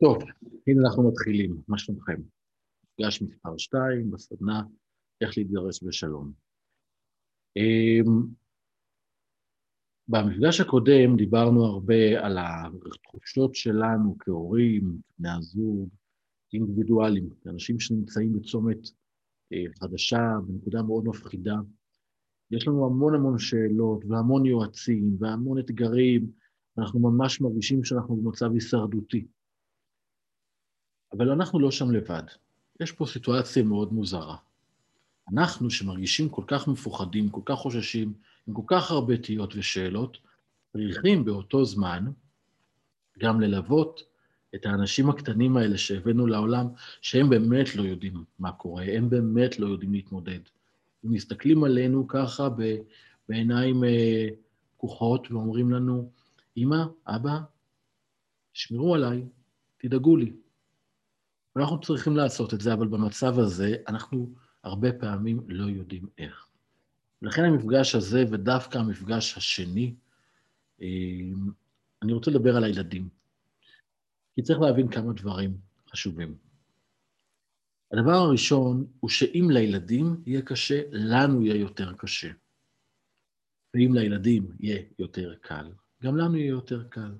טוב, הנה אנחנו מתחילים, מה שלומכם? מפגש מספר 2 בסדנה, איך להתגרש בשלום. אמ, במפגש הקודם דיברנו הרבה על התחושות שלנו כהורים, בני הזוג, אינדיבידואלים, אנשים שנמצאים בצומת אה, חדשה, בנקודה מאוד מפחידה. יש לנו המון המון שאלות והמון יועצים והמון אתגרים, ואנחנו ממש מרגישים שאנחנו במצב הישרדותי. אבל אנחנו לא שם לבד. יש פה סיטואציה מאוד מוזרה. אנחנו, שמרגישים כל כך מפוחדים, כל כך חוששים, עם כל כך הרבה תהיות ושאלות, צריכים באותו זמן גם ללוות את האנשים הקטנים האלה שהבאנו לעולם, שהם באמת לא יודעים מה קורה, הם באמת לא יודעים להתמודד. הם מסתכלים עלינו ככה בעיניים אה, פקוחות ואומרים לנו, אמא, אבא, שמרו עליי, תדאגו לי. ואנחנו צריכים לעשות את זה, אבל במצב הזה אנחנו הרבה פעמים לא יודעים איך. ולכן המפגש הזה, ודווקא המפגש השני, אה, אני רוצה לדבר על הילדים. כי צריך להבין כמה דברים חשובים. הדבר הראשון הוא שאם לילדים יהיה קשה, לנו יהיה יותר קשה. ואם לילדים יהיה יותר קל, גם לנו יהיה יותר קל.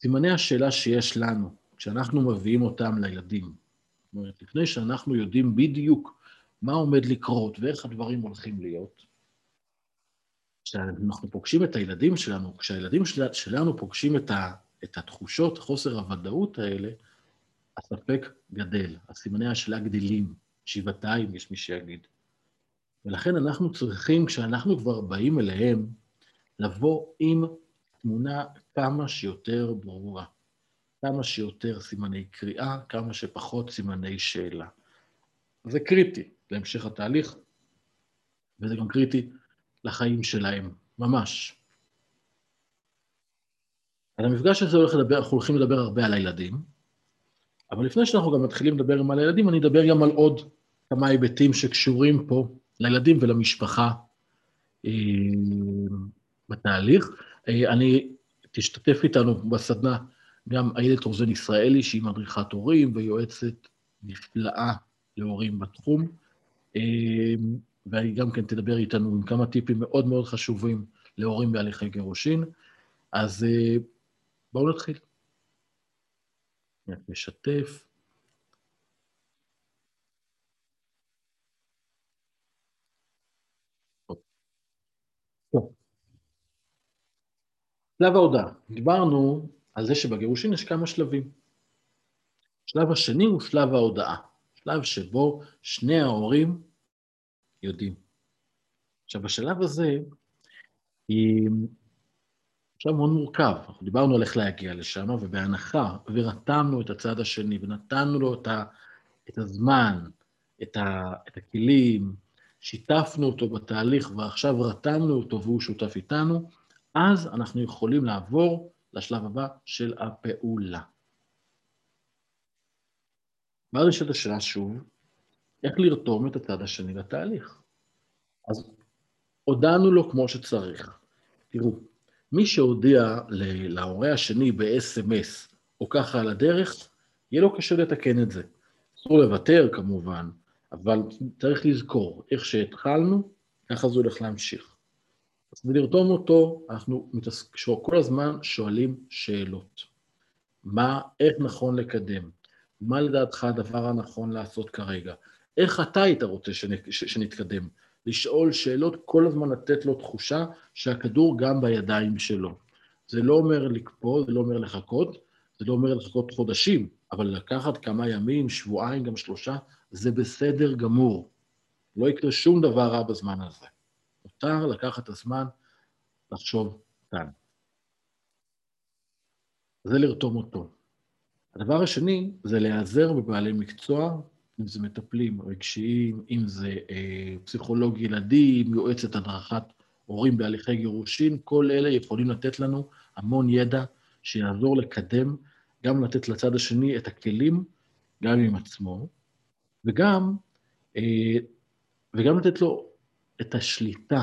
סימני השאלה שיש לנו, כשאנחנו מביאים אותם לילדים, זאת אומרת, לפני שאנחנו יודעים בדיוק מה עומד לקרות ואיך הדברים הולכים להיות, כשאנחנו פוגשים את הילדים שלנו, כשהילדים שלנו פוגשים את, ה, את התחושות, חוסר הוודאות האלה, הספק גדל, הסימני השאלה גדלים, שבעתיים, יש מי שיגיד. ולכן אנחנו צריכים, כשאנחנו כבר באים אליהם, לבוא עם תמונה כמה שיותר ברורה, כמה שיותר סימני קריאה, כמה שפחות סימני שאלה. זה קריטי להמשך התהליך, וזה גם קריטי לחיים שלהם, ממש. על המפגש הזה הולך לדבר, אנחנו הולכים לדבר הרבה על הילדים, אבל לפני שאנחנו גם מתחילים לדבר עם על הילדים, אני אדבר גם על עוד כמה היבטים שקשורים פה לילדים ולמשפחה אה, בתהליך. אה, אני, תשתתף איתנו בסדנה גם איילת רוזן ישראלי, שהיא מדריכת הורים ויועצת נפלאה להורים בתחום, אה, והיא גם כן תדבר איתנו עם כמה טיפים מאוד מאוד חשובים להורים בהליכי גירושין. אז בואו נתחיל. נשתף. שלב ההודעה. דיברנו על זה שבגירושין יש כמה שלבים. השלב השני הוא שלב ההודעה, שלב שבו שני ההורים יודעים. עכשיו, בשלב הזה, עכשיו מאוד מורכב. אנחנו דיברנו על איך להגיע לשם, ובהנחה, ורתמנו את הצד השני, ונתנו לו את, ה, את הזמן, את, ה, את הכלים, שיתפנו אותו בתהליך, ועכשיו רתמנו אותו והוא שותף איתנו, אז אנחנו יכולים לעבור לשלב הבא של הפעולה. ואז יש את השאלה שוב, איך לרתום את הצד השני לתהליך. אז הודענו לו כמו שצריך. תראו, מי שהודיע להורה השני ב-SMS או ככה על הדרך, יהיה לו קשה לתקן את זה. אסור לוותר כמובן, אבל צריך לזכור, איך שהתחלנו, ככה זה הולך להמשיך. אז כדי לרתום אותו, אנחנו כל הזמן שואלים שאלות. מה, איך נכון לקדם? מה לדעתך הדבר הנכון לעשות כרגע? איך אתה היית רוצה שנתקדם? לשאול שאלות, כל הזמן לתת לו תחושה שהכדור גם בידיים שלו. זה לא אומר לקפוא, זה לא אומר לחכות, זה לא אומר לחכות חודשים, אבל לקחת כמה ימים, שבועיים, גם שלושה, זה בסדר גמור. לא יקרה שום דבר רע בזמן הזה. מותר לקחת את הזמן לחשוב כאן. זה לרתום אותו. הדבר השני זה להיעזר בבעלי מקצוע אם זה מטפלים רגשיים, אם זה אה, פסיכולוג ילדים, יועצת הדרכת הורים בהליכי גירושין, כל אלה יכולים לתת לנו המון ידע שיעזור לקדם, גם לתת לצד השני את הכלים, גם עם עצמו, וגם, אה, וגם לתת לו את השליטה,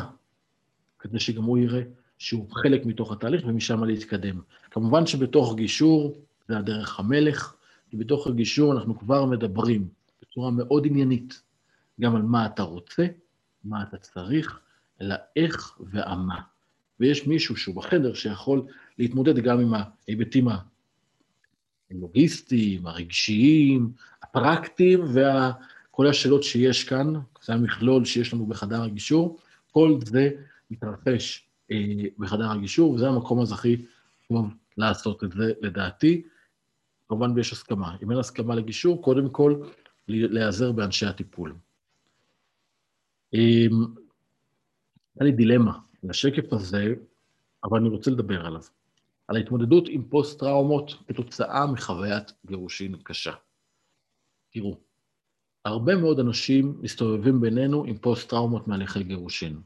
כדי שגם הוא יראה שהוא חלק מתוך התהליך ומשם להתקדם. כמובן שבתוך גישור, זה הדרך המלך, כי בתוך הגישור אנחנו כבר מדברים בצורה מאוד עניינית, גם על מה אתה רוצה, מה אתה צריך, אלא איך ומה. ויש מישהו שהוא בחדר שיכול להתמודד גם עם ההיבטים הלוגיסטיים, הרגשיים, הפרקטיים, וכל השאלות שיש כאן, זה המכלול שיש לנו בחדר הגישור, כל זה מתרחש אה, בחדר הגישור, וזה המקום אז הכי טוב לעשות את זה, לדעתי. כמובן ויש הסכמה. אם אין הסכמה לגישור, קודם כל להיעזר באנשי הטיפול. אמ, היה לי דילמה לשקף הזה, אבל אני רוצה לדבר עליו. על ההתמודדות עם פוסט-טראומות כתוצאה מחוויית גירושין קשה. תראו, הרבה מאוד אנשים מסתובבים בינינו עם פוסט-טראומות מהליכי גירושין.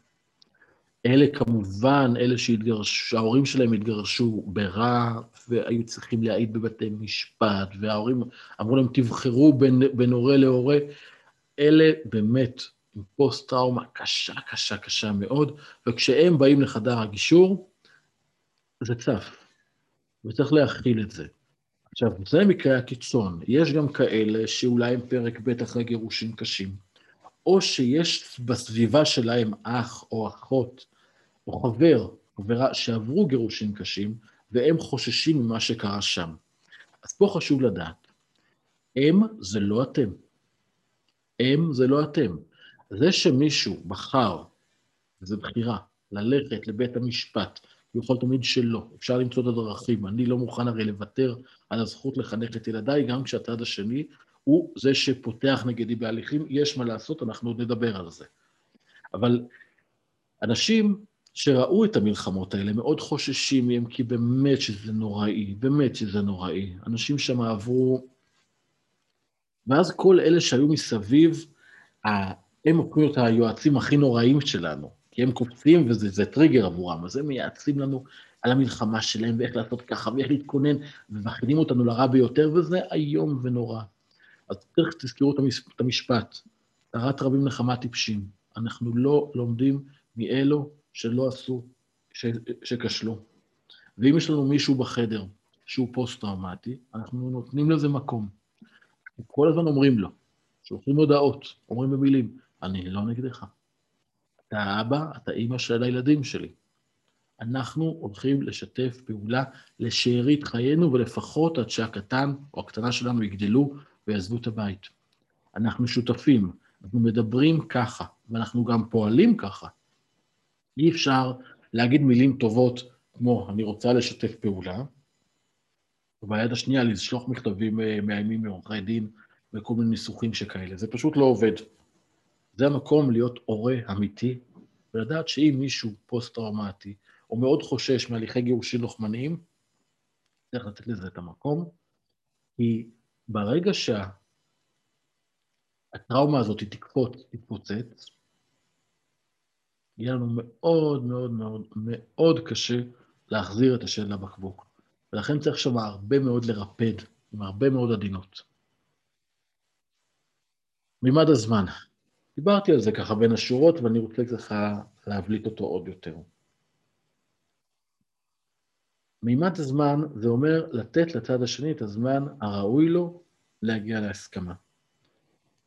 אלה כמובן, אלה שההורים שלהם התגרשו ברע, והיו צריכים להעיד בבתי משפט, וההורים אמרו להם, תבחרו בין, בין הורה להורה. אלה באמת עם פוסט-טראומה קשה, קשה, קשה מאוד, וכשהם באים לחדר הגישור, זה צף, וצריך להכיל את זה. עכשיו, זה מקרה הקיצון. יש גם כאלה שאולי הם פרק ב' אחרי גירושים קשים, או שיש בסביבה שלהם אח או אחות, או חבר, חברה שעברו גירושים קשים, והם חוששים ממה שקרה שם. אז פה חשוב לדעת, הם זה לא אתם. הם זה לא אתם. זה שמישהו בחר, וזו בחירה, ללכת לבית המשפט, הוא יכול תמיד שלא, אפשר למצוא את הדרכים. אני לא מוכן הרי לוותר על הזכות לחנך את ילדיי, גם כשהצד השני הוא זה שפותח נגדי בהליכים, יש מה לעשות, אנחנו עוד נדבר על זה. אבל אנשים שראו את המלחמות האלה מאוד חוששים מהם, כי באמת שזה נוראי, באמת שזה נוראי. אנשים שם עברו... ואז כל אלה שהיו מסביב, הם הופכים להיות היועצים הכי נוראים שלנו, כי הם קופצים וזה טריגר עבורם, אז הם מייעצים לנו על המלחמה שלהם ואיך לעשות ככה ואיך להתכונן, ומכינים אותנו לרע ביותר, וזה איום ונורא. אז תכף תזכרו את המשפט, צרת רבים נחמה טיפשים. אנחנו לא לומדים מאלו שלא עשו, ש, שכשלו. ואם יש לנו מישהו בחדר שהוא פוסט-טראומטי, אנחנו נותנים לזה מקום. אנחנו כל הזמן אומרים לו, שולחים הודעות, אומרים במילים, אני לא נגדך. אתה האבא, אתה אימא של הילדים שלי. אנחנו הולכים לשתף פעולה לשארית חיינו, ולפחות עד שהקטן או הקטנה שלנו יגדלו ויעזבו את הבית. אנחנו שותפים, אנחנו מדברים ככה, ואנחנו גם פועלים ככה. אי אפשר להגיד מילים טובות כמו, אני רוצה לשתף פעולה, וביד השנייה לשלוח מכתבים אה, מאיימים מעורכי דין וכל מיני ניסוחים שכאלה. זה פשוט לא עובד. זה המקום להיות הורה אמיתי, ולדעת שאם מישהו פוסט-טראומטי, או מאוד חושש מהליכי גירושין לוחמניים, צריך לתת לזה את המקום, כי ברגע שהטראומה הזאת תקפוץ, תתפוצץ, יהיה לנו מאוד מאוד מאוד מאוד קשה להחזיר את השד לבקבוק. ולכן צריך שם הרבה מאוד לרפד, עם הרבה מאוד עדינות. מימד הזמן. דיברתי על זה ככה בין השורות, ואני רוצה ככה להבליט אותו עוד יותר. מימד הזמן זה אומר לתת לצד השני את הזמן הראוי לו להגיע להסכמה.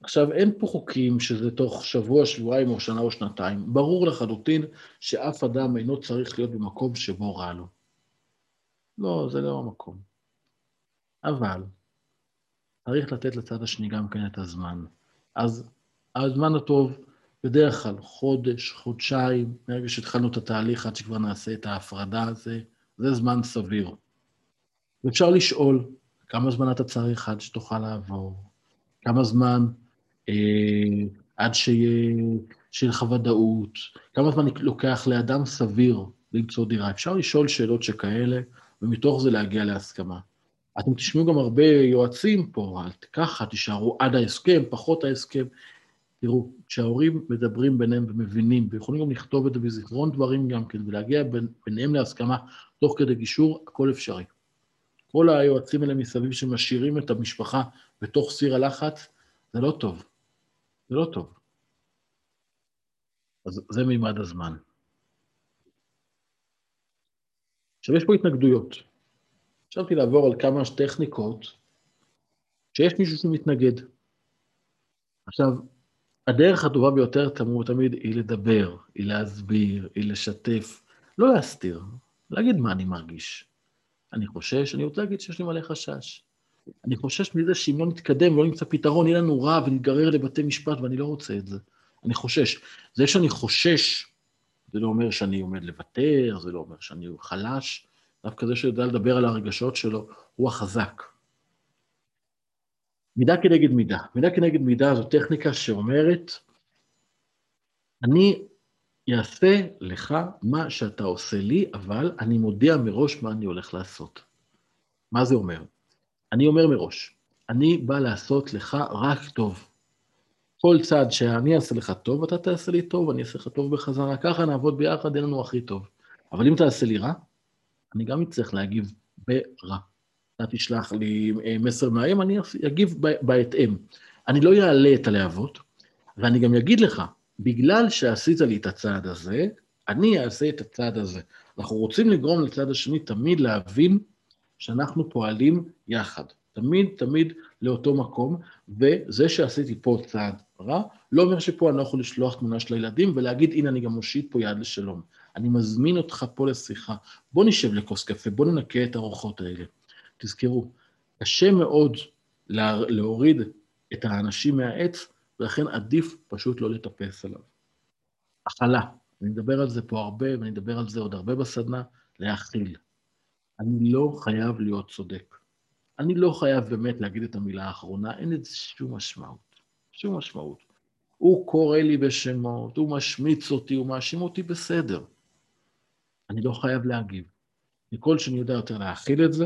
עכשיו, אין פה חוקים שזה תוך שבוע, שבועיים או שנה או שנתיים. ברור לחלוטין שאף אדם אינו צריך להיות במקום שבו רע לו. לא, זה לא המקום. אבל צריך לתת לצד השני גם כן את הזמן. אז הזמן הטוב, בדרך כלל חודש, חודשיים, מרגע שהתחלנו את התהליך עד שכבר נעשה את ההפרדה הזה, זה זמן סביר. ואפשר לשאול כמה זמן אתה צריך עד שתוכל לעבור, כמה זמן אה, עד שיהיה לך ודאות, כמה זמן לוקח לאדם סביר למצוא דירה. אפשר לשאול שאלות שכאלה, ומתוך זה להגיע להסכמה. אתם תשמעו גם הרבה יועצים פה, אל ככה, תישארו עד ההסכם, פחות ההסכם. תראו, כשההורים מדברים ביניהם ומבינים, ויכולים גם לכתוב את זה בזיכרון דברים גם כן, ולהגיע ביניהם להסכמה תוך כדי גישור, הכל אפשרי. כל היועצים האלה מסביב שמשאירים את המשפחה בתוך סיר הלחץ, זה לא טוב. זה לא טוב. אז זה מימד הזמן. עכשיו, יש פה התנגדויות. חשבתי לעבור על כמה טכניקות שיש מישהו שמתנגד. עכשיו, הדרך הטובה ביותר תמיד היא לדבר, היא להסביר, היא לשתף, לא להסתיר, להגיד מה אני מרגיש. אני חושש, אני רוצה להגיד שיש לי מלא חשש. אני חושש מזה שאם לא נתקדם ולא נמצא פתרון, יהיה לנו רע ונתגרר לבתי משפט, ואני לא רוצה את זה. אני חושש. זה שאני חושש, זה לא אומר שאני עומד לוותר, זה לא אומר שאני חלש, דווקא זה שיודע לדבר על הרגשות שלו, הוא החזק. מידה כנגד מידה. מידה כנגד מידה זו טכניקה שאומרת, אני אעשה לך מה שאתה עושה לי, אבל אני מודיע מראש מה אני הולך לעשות. מה זה אומר? אני אומר מראש, אני בא לעשות לך רק טוב. כל צעד שאני אעשה לך טוב, אתה תעשה לי טוב, אני אעשה לך טוב בחזרה, ככה נעבוד ביחד, אין לנו הכי טוב. אבל אם תעשה לי רע, אני גם אצטרך להגיב ברע. אתה תשלח לי אה, מסר מאיים, אני אגיב בהתאם. אני לא אעלה את הלהבות, ואני גם אגיד לך, בגלל שעשית לי את הצעד הזה, אני אעשה את הצעד הזה. אנחנו רוצים לגרום לצד השני תמיד להבין שאנחנו פועלים יחד. תמיד, תמיד לאותו מקום, וזה שעשיתי פה צעד רע, לא אומר שפה אני לא יכול לשלוח תמונה של הילדים ולהגיד, הנה, אני גם מושיט פה יד לשלום. אני מזמין אותך פה לשיחה, בוא נשב לכוס קפה, בוא ננקה את הרוחות האלה. תזכרו, קשה מאוד לה, להוריד את האנשים מהעץ, ולכן עדיף פשוט לא לטפס עליו. הכלה, אני מדבר על זה פה הרבה, ואני אדבר על זה עוד הרבה בסדנה, להכיל. אני לא חייב להיות צודק. אני לא חייב באמת להגיד את המילה האחרונה, אין לזה שום משמעות. שום משמעות. הוא קורא לי בשמות, הוא משמיץ אותי, הוא מאשים אותי בסדר. אני לא חייב להגיב. ככל שאני יודע יותר להכיל את זה,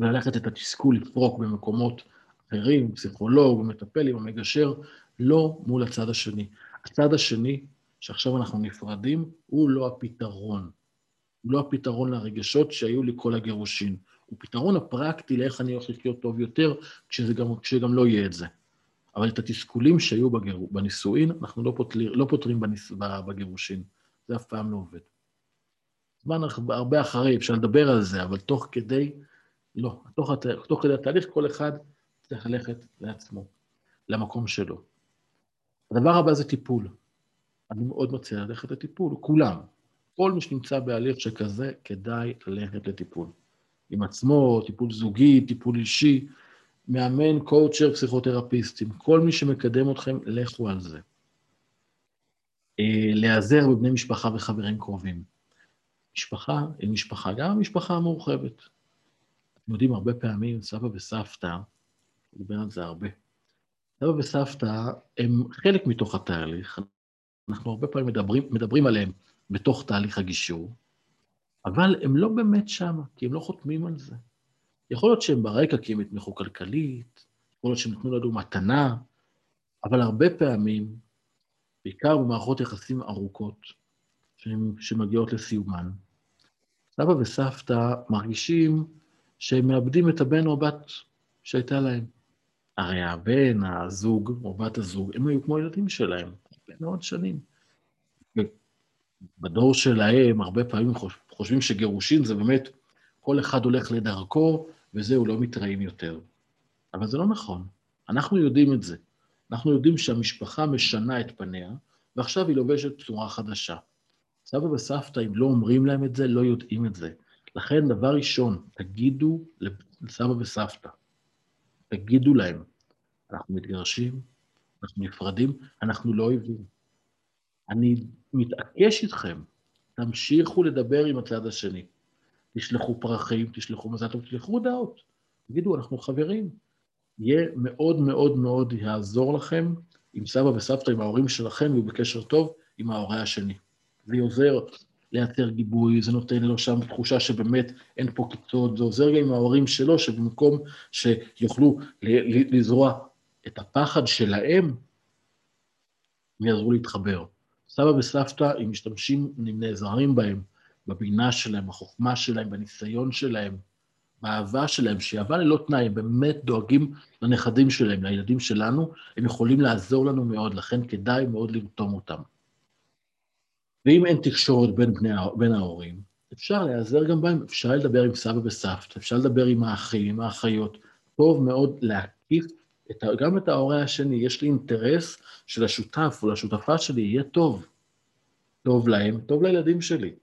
וללכת את התסכול לפרוק במקומות אחרים, פסיכולוג, מטפל, עם המגשר, לא מול הצד השני. הצד השני, שעכשיו אנחנו נפרדים, הוא לא הפתרון. הוא לא הפתרון לרגשות שהיו לי כל הגירושין. הוא פתרון הפרקטי לאיך אני הולך לחיות טוב יותר, כשגם, כשגם לא יהיה את זה. אבל את התסכולים שהיו בגיר... בנישואין, אנחנו לא, פותרים, לא פותרים בניס... בגירושין. זה אף פעם לא עובד. זמן הרבה אחרי, אפשר לדבר על זה, אבל תוך כדי, לא. תוך, תוך כדי התהליך, כל אחד צריך ללכת לעצמו, למקום שלו. הדבר הבא זה טיפול. אני מאוד מציע ללכת לטיפול, כולם. כל מי שנמצא בהליך שכזה, כדאי ללכת לטיפול. עם עצמו, טיפול זוגי, טיפול אישי, מאמן, קואוצ'ר, פסיכותרפיסטים. כל מי שמקדם אתכם, לכו על זה. אה, להיעזר בבני משפחה וחברים קרובים. משפחה היא משפחה, גם המשפחה המורחבת. אתם יודעים, הרבה פעמים סבא וסבתא, נדבר על זה הרבה, סבא וסבתא הם חלק מתוך התהליך, אנחנו הרבה פעמים מדברים, מדברים עליהם בתוך תהליך הגישור, אבל הם לא באמת שם, כי הם לא חותמים על זה. יכול להיות שהם ברקע כי הם יתמכו כלכלית, יכול להיות שהם נתנו לנו מתנה, אבל הרבה פעמים, בעיקר במערכות יחסים ארוכות, שמגיעות לסיומן, סבא וסבתא מרגישים שהם מאבדים את הבן או הבת שהייתה להם. הרי הבן, הזוג, או בת הזוג, הם היו כמו ילדים שלהם, הרבה מאוד שנים. בדור שלהם, הרבה פעמים חושבים שגירושין זה באמת, כל אחד הולך לדרכו, וזהו, לא מתראים יותר. אבל זה לא נכון. אנחנו יודעים את זה. אנחנו יודעים שהמשפחה משנה את פניה, ועכשיו היא לובשת צורה חדשה. סבא וסבתא, אם לא אומרים להם את זה, לא יודעים את זה. לכן, דבר ראשון, תגידו לסבא וסבתא, תגידו להם, אנחנו מתגרשים, אנחנו נפרדים, אנחנו לא אויבים. אני מתעקש איתכם, תמשיכו לדבר עם הצד השני. תשלחו פרחים, תשלחו מזל טוב, תשלחו הודעות. תגידו, אנחנו חברים. יהיה מאוד מאוד מאוד יעזור לכם עם סבא וסבתא, עם ההורים שלכם, ויהיו בקשר טוב עם ההורה השני. זה עוזר לייצר גיבוי, זה נותן לו שם תחושה שבאמת אין פה קיצות, זה עוזר גם עם ההורים שלו, שבמקום שיוכלו לזרוע את הפחד שלהם, הם יעזרו להתחבר. סבא וסבתא, אם משתמשים, אם נעזרים בהם, בבינה שלהם, בחוכמה שלהם, בניסיון שלהם, באהבה שלהם, שהיא אהבה ללא תנאי, הם באמת דואגים לנכדים שלהם, לילדים שלנו, הם יכולים לעזור לנו מאוד, לכן כדאי מאוד לרתום אותם. ואם אין תקשורת בין, בני, בין ההורים, אפשר להיעזר גם בהם, אפשר לדבר עם סבא וסבתא, אפשר לדבר עם האחים, עם האחיות. טוב מאוד להקיף את, גם את ההורה השני. יש לי אינטרס שלשותף או לשותפה שלי יהיה טוב. טוב להם, טוב לילדים שלי.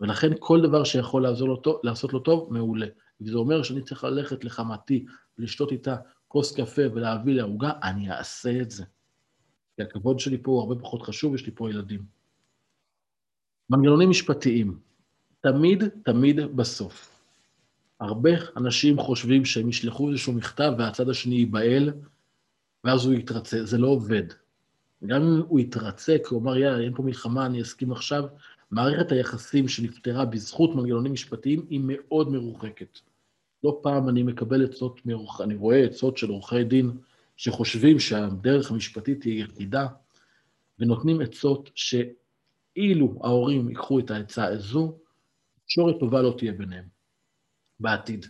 ולכן כל דבר שיכול לעזור לו טוב, לעשות לו טוב, מעולה. וזה אומר שאני צריך ללכת לחמתי ולשתות איתה כוס קפה ולהביא לעוגה, אני אעשה את זה. כי הכבוד שלי פה הוא הרבה פחות חשוב, יש לי פה ילדים. מנגנונים משפטיים, תמיד, תמיד בסוף. הרבה אנשים חושבים שהם ישלחו איזשהו מכתב והצד השני ייבהל, ואז הוא יתרצה. זה לא עובד. גם אם הוא יתרצה, כי הוא אמר, יאללה, אין פה מלחמה, אני אסכים עכשיו, מערכת היחסים שנפתרה בזכות מנגנונים משפטיים היא מאוד מרוחקת. לא פעם אני מקבל עצות, אני רואה עצות של עורכי דין שחושבים שהדרך המשפטית היא יחידה, ונותנים עצות שאילו ההורים ייקחו את העצה הזו, תקשורת טובה לא תהיה ביניהם בעתיד.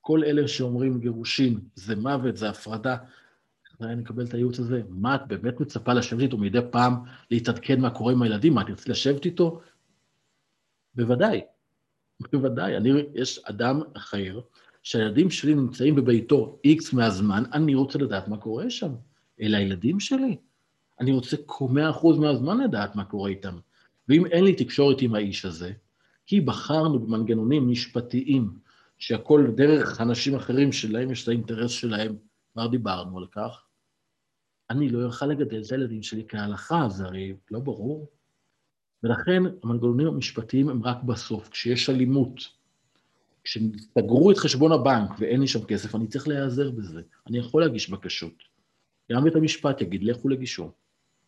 כל אלה שאומרים גירושין זה מוות, זה הפרדה, איך נקבל את הייעוץ הזה? מה, את באמת מצפה לשבת איתו מדי פעם להתעדכן מה קורה עם הילדים? מה, את תרצי לשבת איתו? בוודאי, בוודאי. אני, יש אדם אחר שהילדים שלי נמצאים בביתו איקס מהזמן, אני רוצה לדעת מה קורה שם. אלה הילדים שלי. אני רוצה מאה אחוז מהזמן לדעת מה קורה איתם. ואם אין לי תקשורת עם האיש הזה, כי בחרנו במנגנונים משפטיים, שהכל דרך אנשים אחרים שלהם יש את האינטרס שלהם, כבר דיברנו על כך, אני לא אוכל לגדל את הילדים שלי כהלכה, זה הרי לא ברור. ולכן המנגנונים המשפטיים הם רק בסוף, כשיש אלימות, כשסגרו את חשבון הבנק ואין לי שם כסף, אני צריך להיעזר בזה. אני יכול להגיש בקשות. גם בית המשפט יגיד, לכו לגישור.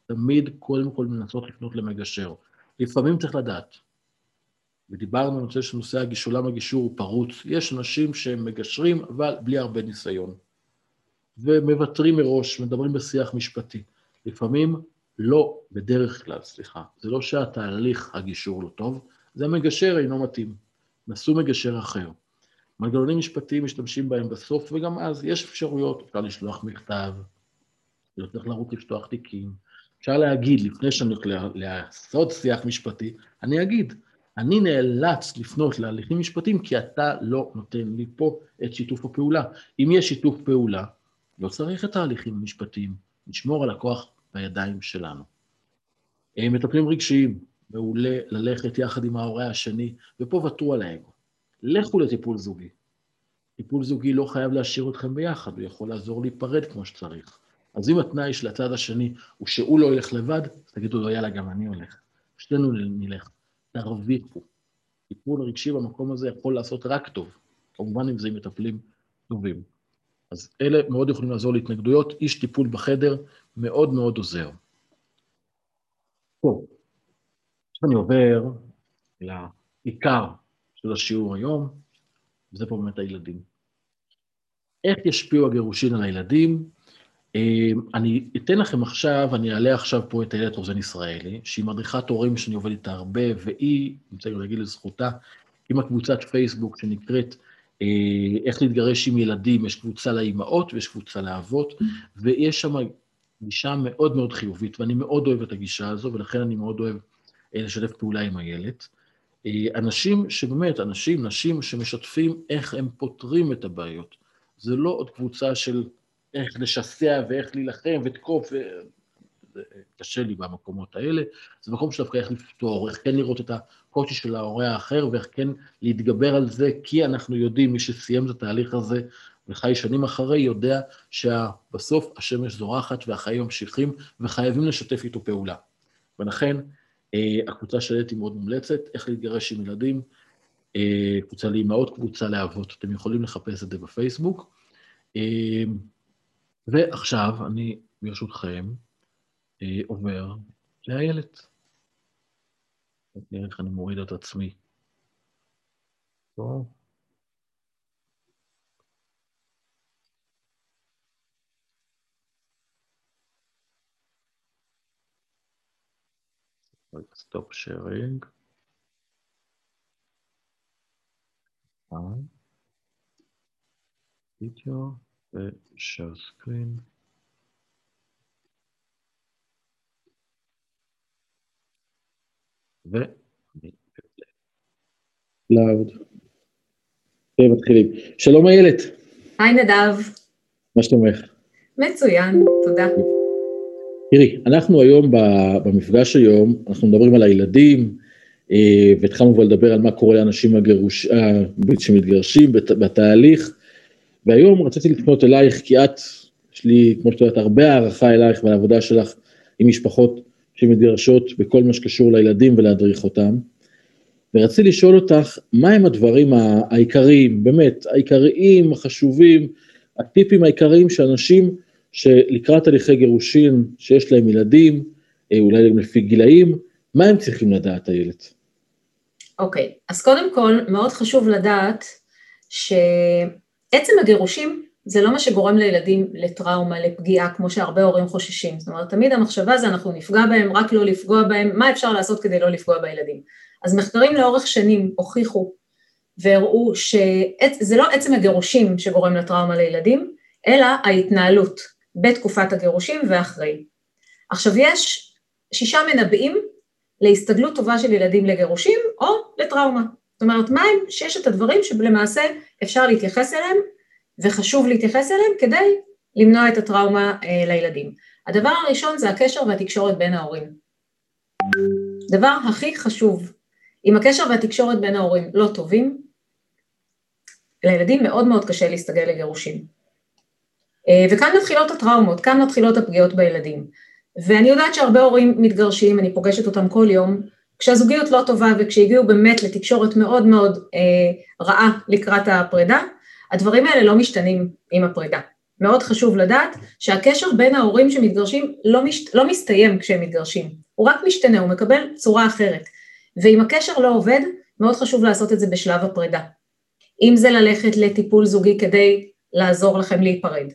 תמיד קודם כל לנסות לפנות למגשר. לפעמים צריך לדעת. ודיברנו על נושא של נושא הגישור, למה הגישור הוא פרוץ. יש אנשים שהם מגשרים, אבל בלי הרבה ניסיון. ומוותרים מראש, מדברים בשיח משפטי. לפעמים לא, בדרך כלל, סליחה, זה לא שהתהליך הגישור לא טוב, זה המגשר אינו מתאים. נסו מגשר אחר. מנגנונים משפטיים משתמשים בהם בסוף, וגם אז יש אפשרויות, אפשר לשלוח מכתב, לא צריך לרוץ לפתוח תיקים. אפשר להגיד, לפני שאני הולך לעשות שיח משפטי, אני אגיד, אני נאלץ לפנות להליכים משפטיים כי אתה לא נותן לי פה את שיתוף הפעולה. אם יש שיתוף פעולה, לא צריך את ההליכים המשפטיים, נשמור על הכוח בידיים שלנו. מטפלים רגשיים, מעולה ללכת יחד עם ההורה השני, ופה ותרו על האגו. לכו לטיפול זוגי. טיפול זוגי לא חייב להשאיר אתכם ביחד, הוא יכול לעזור להיפרד כמו שצריך. אז אם התנאי של הצד השני הוא שהוא לא ילך לבד, אז תגידו לו, יאללה, גם אני הולך. שנינו נלך. תרוויחו. טיפול רגשי במקום הזה יכול לעשות רק טוב, כמובן אם זה מטפלים טובים. אז אלה מאוד יכולים לעזור להתנגדויות. איש טיפול בחדר מאוד מאוד עוזר. טוב, עכשיו אני עובר לעיקר של השיעור היום, וזה פה באמת הילדים. איך ישפיעו הגירושין על הילדים? אמ, אני אתן לכם עכשיו, אני אעלה עכשיו פה את איילת רוזן ישראלי, שהיא מדריכת הורים שאני עובד איתה הרבה, והיא, אני רוצה להגיד לזכותה, עם הקבוצת פייסבוק שנקראת אה, איך להתגרש עם ילדים, יש קבוצה לאימהות ויש קבוצה לאבות, ויש שם גישה מאוד מאוד חיובית, ואני מאוד אוהב את הגישה הזו, ולכן אני מאוד אוהב אה, לשתף פעולה עם. אה, אנשים שבאמת, אנשים, נשים שמשתפים איך הם פותרים את הבעיות. זה לא עוד קבוצה של איך לשסע ואיך להילחם ותקוף, זה קשה לי במקומות האלה. זה מקום שדווקא איך לפתור, איך כן לראות את הקושי של ההורה האחר ואיך כן להתגבר על זה, כי אנחנו יודעים, מי שסיים את התהליך הזה וחי שנים אחרי, יודע שבסוף השמש זורחת והחיים ממשיכים וחייבים לשתף איתו פעולה. ולכן, אה, הקבוצה של היא מאוד מומלצת, איך להתגרש עם ילדים, אה, קבוצה לאימהות, קבוצה לאבות. אתם יכולים לחפש את זה בפייסבוק. אה, ועכשיו אני, ברשותכם, עובר לאיילת. נראה איך אני מוריד את עצמי. סטופ שיירינג. וידאו ושאר סקרין. ואני לאוד. מתחילים. שלום איילת. היי נדב. מה שלומך? מצוין, תודה. תראי, אנחנו היום במפגש היום, אנחנו מדברים על הילדים, אה, והתחלנו כבר לדבר על מה קורה לאנשים הגרוש, אה, שמתגרשים בתהליך, והיום רציתי לפנות אלייך, כי את, יש לי, כמו שאת יודעת, הרבה הערכה אלייך ולעבודה שלך עם משפחות שמתגרשות בכל מה שקשור לילדים ולהדריך אותם. ורציתי לשאול אותך, מהם הדברים העיקריים, באמת, העיקריים, החשובים, הטיפים העיקריים שאנשים שלקראת הליכי גירושין, שיש להם ילדים, אה, אולי גם לפי גילאים, מה הם צריכים לדעת, איילת? אוקיי, okay. אז קודם כל, מאוד חשוב לדעת שעצם הגירושים זה לא מה שגורם לילדים לטראומה, לפגיעה, כמו שהרבה הורים חוששים. זאת אומרת, תמיד המחשבה זה אנחנו נפגע בהם, רק לא לפגוע בהם, מה אפשר לעשות כדי לא לפגוע בילדים? אז מחקרים לאורך שנים הוכיחו והראו שזה לא עצם הגירושים שגורם לטראומה לילדים, אלא ההתנהלות בתקופת הגירושים ואחרי. עכשיו יש שישה מנבאים להסתגלות טובה של ילדים לגירושים או לטראומה. זאת אומרת, מהם ששת הדברים שלמעשה אפשר להתייחס אליהם וחשוב להתייחס אליהם כדי למנוע את הטראומה אה, לילדים. הדבר הראשון זה הקשר והתקשורת בין ההורים. דבר הכי חשוב, אם הקשר והתקשורת בין ההורים לא טובים, לילדים מאוד מאוד קשה להסתגל לגירושים. אה, וכאן מתחילות הטראומות, כאן מתחילות הפגיעות בילדים. ואני יודעת שהרבה הורים מתגרשים, אני פוגשת אותם כל יום, כשהזוגיות לא טובה וכשהגיעו באמת לתקשורת מאוד מאוד אה, רעה לקראת הפרידה, הדברים האלה לא משתנים עם הפרידה. מאוד חשוב לדעת שהקשר בין ההורים שמתגרשים לא, מש, לא מסתיים כשהם מתגרשים, הוא רק משתנה, הוא מקבל צורה אחרת. ואם הקשר לא עובד, מאוד חשוב לעשות את זה בשלב הפרידה. אם זה ללכת לטיפול זוגי כדי לעזור לכם להיפרד,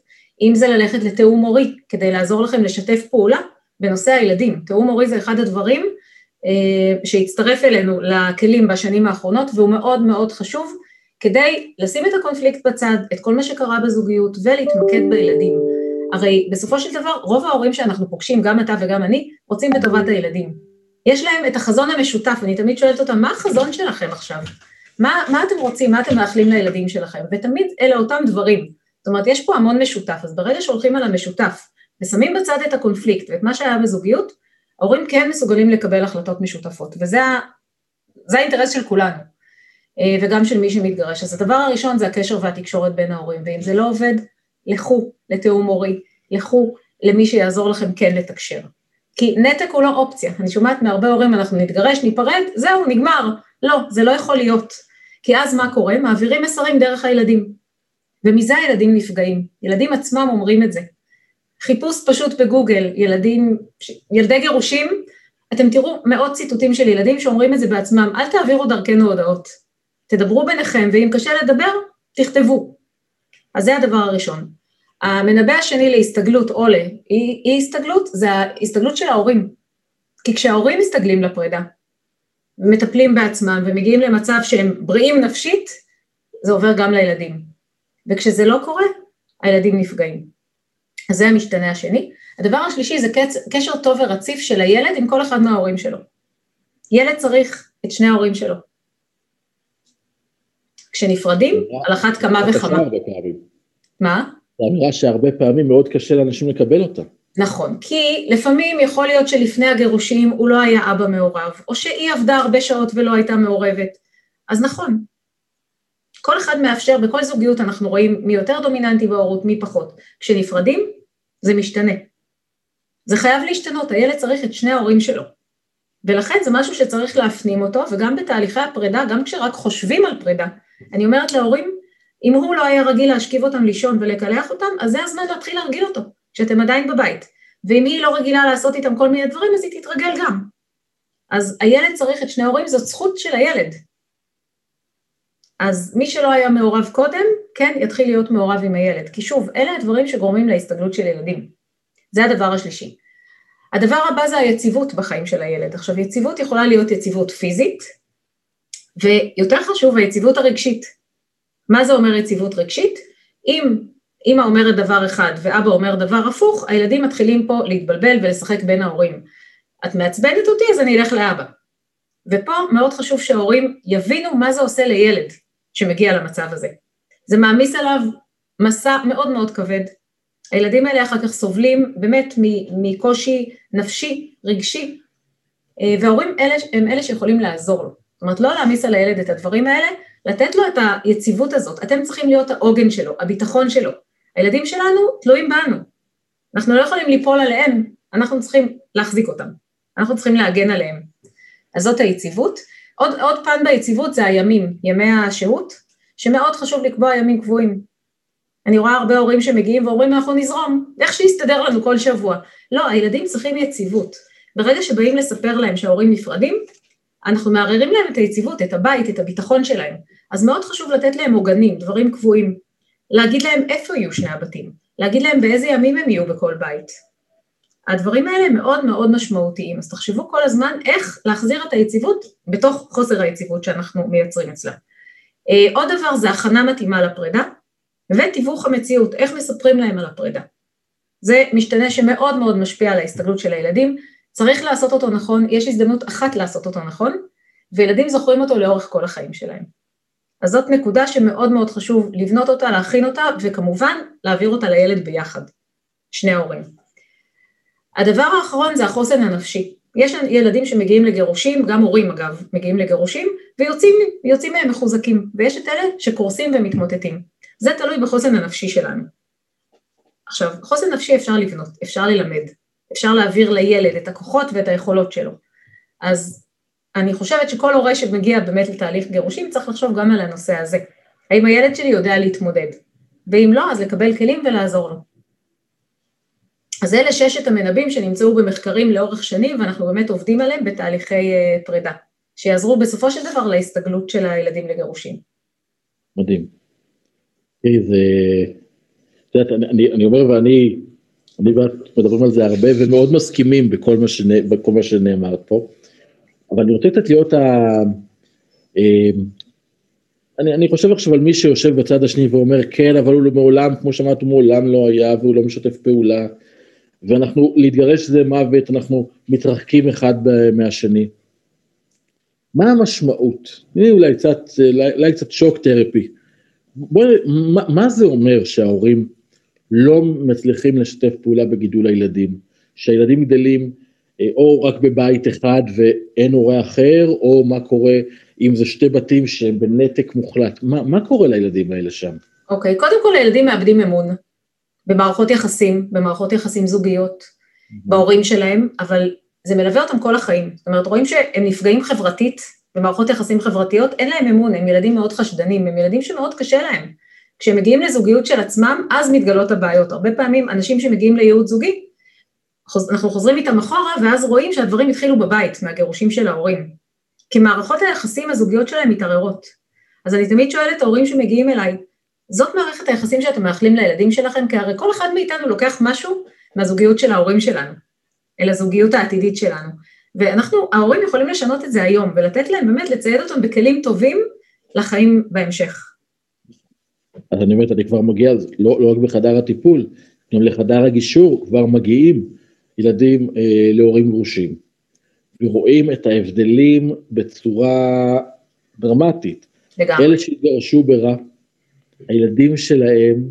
אם זה ללכת לתיאום מורי כדי לעזור לכם לשתף פעולה בנושא הילדים. תיאום מורי זה אחד הדברים שהצטרף אלינו לכלים בשנים האחרונות והוא מאוד מאוד חשוב כדי לשים את הקונפליקט בצד, את כל מה שקרה בזוגיות ולהתמקד בילדים. הרי בסופו של דבר רוב ההורים שאנחנו פוגשים, גם אתה וגם אני, רוצים בטובת הילדים. יש להם את החזון המשותף, אני תמיד שואלת אותם, מה החזון שלכם עכשיו? מה, מה אתם רוצים, מה אתם מאחלים לילדים שלכם? ותמיד אלה אותם דברים. זאת אומרת, יש פה המון משותף, אז ברגע שהולכים על המשותף ושמים בצד את הקונפליקט ואת מה שהיה בזוגיות, ההורים כן מסוגלים לקבל החלטות משותפות, וזה האינטרס של כולנו, אה, וגם של מי שמתגרש. אז הדבר הראשון זה הקשר והתקשורת בין ההורים, ואם זה לא עובד, לכו לתיאום הורי, לכו למי שיעזור לכם כן לתקשר. כי נתק הוא לא אופציה, אני שומעת מהרבה הורים, אנחנו נתגרש, ניפרד, זהו, נגמר. לא, זה לא יכול להיות. כי אז מה קורה? מעבירים מסרים דרך הילדים. ומזה הילדים נפגעים. ילדים עצמם אומרים את זה. חיפוש פשוט בגוגל, ילדים, ילדי גירושים, אתם תראו מאות ציטוטים של ילדים שאומרים את זה בעצמם, אל תעבירו דרכנו הודעות. תדברו ביניכם, ואם קשה לדבר, תכתבו. אז זה הדבר הראשון. המנבא השני להסתגלות או לאי הסתגלות, זה ההסתגלות של ההורים. כי כשההורים מסתגלים לפרידה, מטפלים בעצמם ומגיעים למצב שהם בריאים נפשית, זה עובר גם לילדים. וכשזה לא קורה, הילדים נפגעים. אז זה המשתנה השני. הדבר השלישי זה קשר טוב ורציף של הילד עם כל אחד מההורים שלו. ילד צריך את שני ההורים שלו. כשנפרדים, על אחת כמה וכמה. מה? זו אמירה שהרבה פעמים מאוד קשה לאנשים לקבל אותה. נכון, כי לפעמים יכול להיות שלפני הגירושים הוא לא היה אבא מעורב, או שהיא עבדה הרבה שעות ולא הייתה מעורבת. אז נכון, כל אחד מאפשר, בכל זוגיות אנחנו רואים מי יותר דומיננטי בהורות, מי פחות. כשנפרדים, זה משתנה. זה חייב להשתנות, הילד צריך את שני ההורים שלו. ולכן זה משהו שצריך להפנים אותו, וגם בתהליכי הפרידה, גם כשרק חושבים על פרידה, אני אומרת להורים, אם הוא לא היה רגיל להשכיב אותם לישון ולקלח אותם, אז זה הזמן להתחיל להרגיל אותו, כשאתם עדיין בבית. ואם היא לא רגילה לעשות איתם כל מיני דברים, אז היא תתרגל גם. אז הילד צריך את שני ההורים, זאת זכות של הילד. אז מי שלא היה מעורב קודם, כן, יתחיל להיות מעורב עם הילד. כי שוב, אלה הדברים שגורמים להסתגלות של ילדים. זה הדבר השלישי. הדבר הבא זה היציבות בחיים של הילד. עכשיו, יציבות יכולה להיות יציבות פיזית, ויותר חשוב, היציבות הרגשית. מה זה אומר יציבות רגשית? אם אמא אומרת דבר אחד ואבא אומר דבר הפוך, הילדים מתחילים פה להתבלבל ולשחק בין ההורים. את מעצבנת אותי, אז אני אלך לאבא. ופה מאוד חשוב שההורים יבינו מה זה עושה לילד שמגיע למצב הזה. זה מעמיס עליו מסע מאוד מאוד כבד. הילדים האלה אחר כך סובלים באמת מקושי נפשי, רגשי, אה, וההורים אלה, הם אלה שיכולים לעזור לו. זאת אומרת, לא להעמיס על הילד את הדברים האלה, לתת לו את היציבות הזאת. אתם צריכים להיות העוגן שלו, הביטחון שלו. הילדים שלנו תלויים בנו. אנחנו לא יכולים ליפול עליהם, אנחנו צריכים להחזיק אותם. אנחנו צריכים להגן עליהם. אז זאת היציבות. עוד, עוד פן ביציבות זה הימים, ימי השהות, שמאוד חשוב לקבוע ימים קבועים. אני רואה הרבה הורים שמגיעים ואומרים אנחנו נזרום, איך שיסתדר לנו כל שבוע. לא, הילדים צריכים יציבות. ברגע שבאים לספר להם שההורים נפרדים, אנחנו מערערים להם את היציבות, את הבית, את הביטחון שלהם. אז מאוד חשוב לתת להם עוגנים, דברים קבועים. להגיד להם איפה יהיו שני הבתים, להגיד להם באיזה ימים הם יהיו בכל בית. הדברים האלה מאוד מאוד משמעותיים, אז תחשבו כל הזמן איך להחזיר את היציבות בתוך חוסר היציבות שאנחנו מייצרים אצלה. אה, עוד דבר זה הכנה מתאימה לפרידה, ותיווך המציאות, איך מספרים להם על הפרידה. זה משתנה שמאוד מאוד משפיע על ההסתגלות של הילדים, צריך לעשות אותו נכון, יש הזדמנות אחת לעשות אותו נכון, וילדים זוכרים אותו לאורך כל החיים שלהם. אז זאת נקודה שמאוד מאוד חשוב לבנות אותה, להכין אותה, וכמובן להעביר אותה לילד ביחד, שני ההורים. הדבר האחרון זה החוסן הנפשי. יש ילדים שמגיעים לגירושים, גם הורים אגב, מגיעים לגירושים, ויוצאים מהם מחוזקים, ויש את אלה שקורסים ומתמוטטים. זה תלוי בחוסן הנפשי שלנו. עכשיו, חוסן נפשי אפשר לבנות, אפשר ללמד, אפשר להעביר לילד את הכוחות ואת היכולות שלו. אז אני חושבת שכל הורה שמגיע באמת לתהליך גירושים צריך לחשוב גם על הנושא הזה. האם הילד שלי יודע להתמודד? ואם לא, אז לקבל כלים ולעזור לו. אז אלה ששת המנבאים שנמצאו במחקרים לאורך שנים ואנחנו באמת עובדים עליהם בתהליכי אה, פרידה, שיעזרו בסופו של דבר להסתגלות של הילדים לגירושים. מדהים. תראי, זה... את יודעת, אני, אני אומר ואני, אני ואת מדברים על זה הרבה ומאוד מסכימים בכל מה, שנ, בכל מה שנאמר פה, אבל אני רוצה קצת להיות ה... אה, אני, אני חושב עכשיו על מי שיושב בצד השני ואומר כן, אבל הוא מעולם, כמו שאמרת, הוא מעולם לא היה והוא לא משתף פעולה, ואנחנו, להתגרש זה מוות, אנחנו מתרחקים אחד מהשני. מה המשמעות? הנה אולי קצת, אולי קצת שוק תרפי. בוא, מה, מה זה אומר שההורים לא מצליחים לשתף פעולה בגידול הילדים? שהילדים גדלים אה, או רק בבית אחד ואין הורה אחר, או מה קורה אם זה שתי בתים שהם בנתק מוחלט. מה, מה קורה לילדים האלה שם? אוקיי, okay, קודם כל הילדים מאבדים אמון. במערכות יחסים, במערכות יחסים זוגיות, בהורים שלהם, אבל זה מלווה אותם כל החיים. זאת אומרת, רואים שהם נפגעים חברתית, במערכות יחסים חברתיות, אין להם אמון, הם ילדים מאוד חשדנים, הם ילדים שמאוד קשה להם. כשהם מגיעים לזוגיות של עצמם, אז מתגלות הבעיות. הרבה פעמים אנשים שמגיעים לייעוד זוגי, אנחנו חוזרים איתם אחורה, ואז רואים שהדברים התחילו בבית, מהגירושים של ההורים. כי מערכות היחסים הזוגיות שלהם מתערערות. אז אני תמיד שואלת ההורים שמגיעים אליי, זאת מערכת היחסים שאתם מאחלים לילדים שלכם, כי הרי כל אחד מאיתנו לוקח משהו מהזוגיות של ההורים שלנו, אל הזוגיות העתידית שלנו. ואנחנו, ההורים יכולים לשנות את זה היום, ולתת להם באמת לצייד אותם בכלים טובים לחיים בהמשך. אז אני אומרת, אני כבר מגיע, לא, לא רק בחדר הטיפול, גם לחדר הגישור כבר מגיעים ילדים אה, להורים גרושים, ורואים את ההבדלים בצורה דרמטית. לגמרי. אלה שהתגרשו ברע, הילדים שלהם,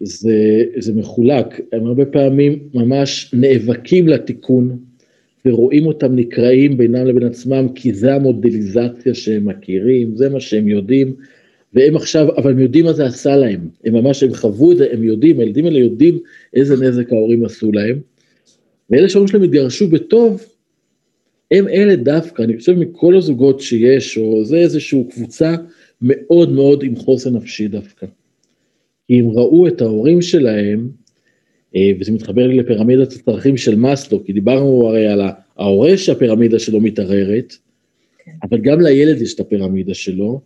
זה, זה מחולק, הם הרבה פעמים ממש נאבקים לתיקון, ורואים אותם נקראים בינם לבין עצמם, כי זה המודליזציה שהם מכירים, זה מה שהם יודעים, והם עכשיו, אבל הם יודעים מה זה עשה להם, הם ממש, הם חוו את זה, הם יודעים, הילדים האלה יודעים איזה נזק ההורים עשו להם, ואלה שההורים שלהם התגרשו בטוב, הם אלה דווקא, אני חושב מכל הזוגות שיש, או זה איזושהי קבוצה מאוד מאוד עם חוסן נפשי דווקא. כי הם ראו את ההורים שלהם, אה, וזה מתחבר לי לפירמידת הצרכים של מאסלו, כי דיברנו הרי על ההורה שהפירמידה שלו מתערערת, כן. אבל גם לילד יש את הפירמידה שלו,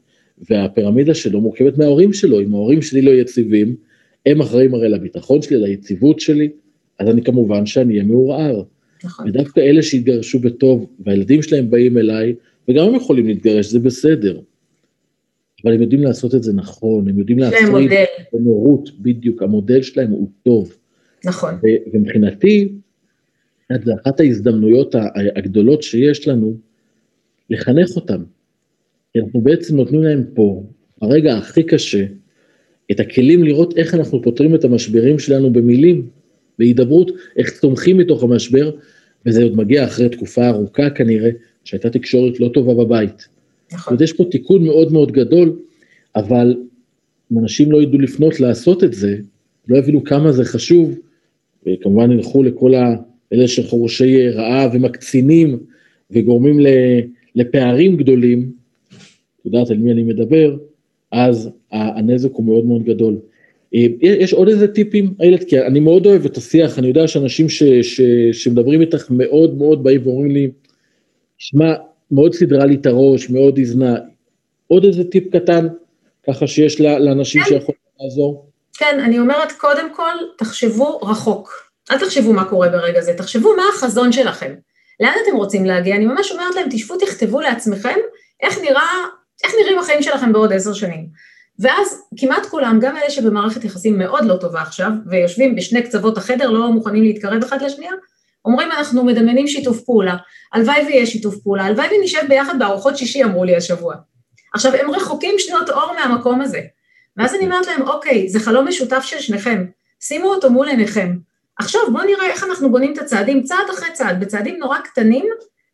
והפירמידה שלו מורכבת מההורים שלו, אם ההורים שלי לא יציבים, הם אחראים הרי לביטחון שלי, ליציבות שלי, אז אני כמובן שאני אהיה מעורער. נכון. ודווקא אלה שהתגרשו בטוב, והילדים שלהם באים אליי, וגם הם יכולים להתגרש, זה בסדר. אבל הם יודעים לעשות את זה נכון, הם יודעים להפריד במורות, בדיוק, המודל שלהם הוא טוב. נכון. ומבחינתי, זו אחת ההזדמנויות הגדולות שיש לנו, לחנך אותם. כי אנחנו בעצם נותנים להם פה, הרגע הכי קשה, את הכלים לראות איך אנחנו פותרים את המשברים שלנו במילים, בהידברות, איך צומחים מתוך המשבר, וזה עוד מגיע אחרי תקופה ארוכה כנראה, שהייתה תקשורת לא טובה בבית. נכון. זאת יש פה תיקון מאוד מאוד גדול, אבל אם אנשים לא ידעו לפנות לעשות את זה, לא יבינו כמה זה חשוב, וכמובן ילכו לכל אלה שחורשי רעה ומקצינים וגורמים לפערים גדולים, את יודעת על מי אני מדבר, אז הנזק הוא מאוד מאוד גדול. אה, יש עוד איזה טיפים, איילת? כי אני מאוד אוהב את השיח, אני יודע שאנשים ש, ש, שמדברים איתך מאוד מאוד באים ואומרים לי, שמע, מאוד סידרה לי את הראש, מאוד הזנה. עוד איזה טיפ קטן, ככה שיש לאנשים כן. שיכולים לעזור? כן, אני אומרת, קודם כל, תחשבו רחוק. אל תחשבו מה קורה ברגע זה, תחשבו מה החזון שלכם. לאן אתם רוצים להגיע? אני ממש אומרת להם, תשבו, תכתבו לעצמכם איך נראה, איך נראים החיים שלכם בעוד עשר שנים. ואז כמעט כולם, גם אלה שבמערכת יחסים מאוד לא טובה עכשיו, ויושבים בשני קצוות החדר, לא מוכנים להתקרב אחד לשנייה, אומרים אנחנו מדמיינים שיתוף פעולה, הלוואי ויהיה שיתוף פעולה, הלוואי ונשב ביחד בארוחות שישי, אמרו לי השבוע. עכשיו, הם רחוקים שנות אור מהמקום הזה. ואז אני אומרת להם, אוקיי, זה חלום משותף של שניכם, שימו אותו מול עיניכם. עכשיו בואו נראה איך אנחנו בונים את הצעדים, צעד אחרי צעד, בצעדים נורא קטנים,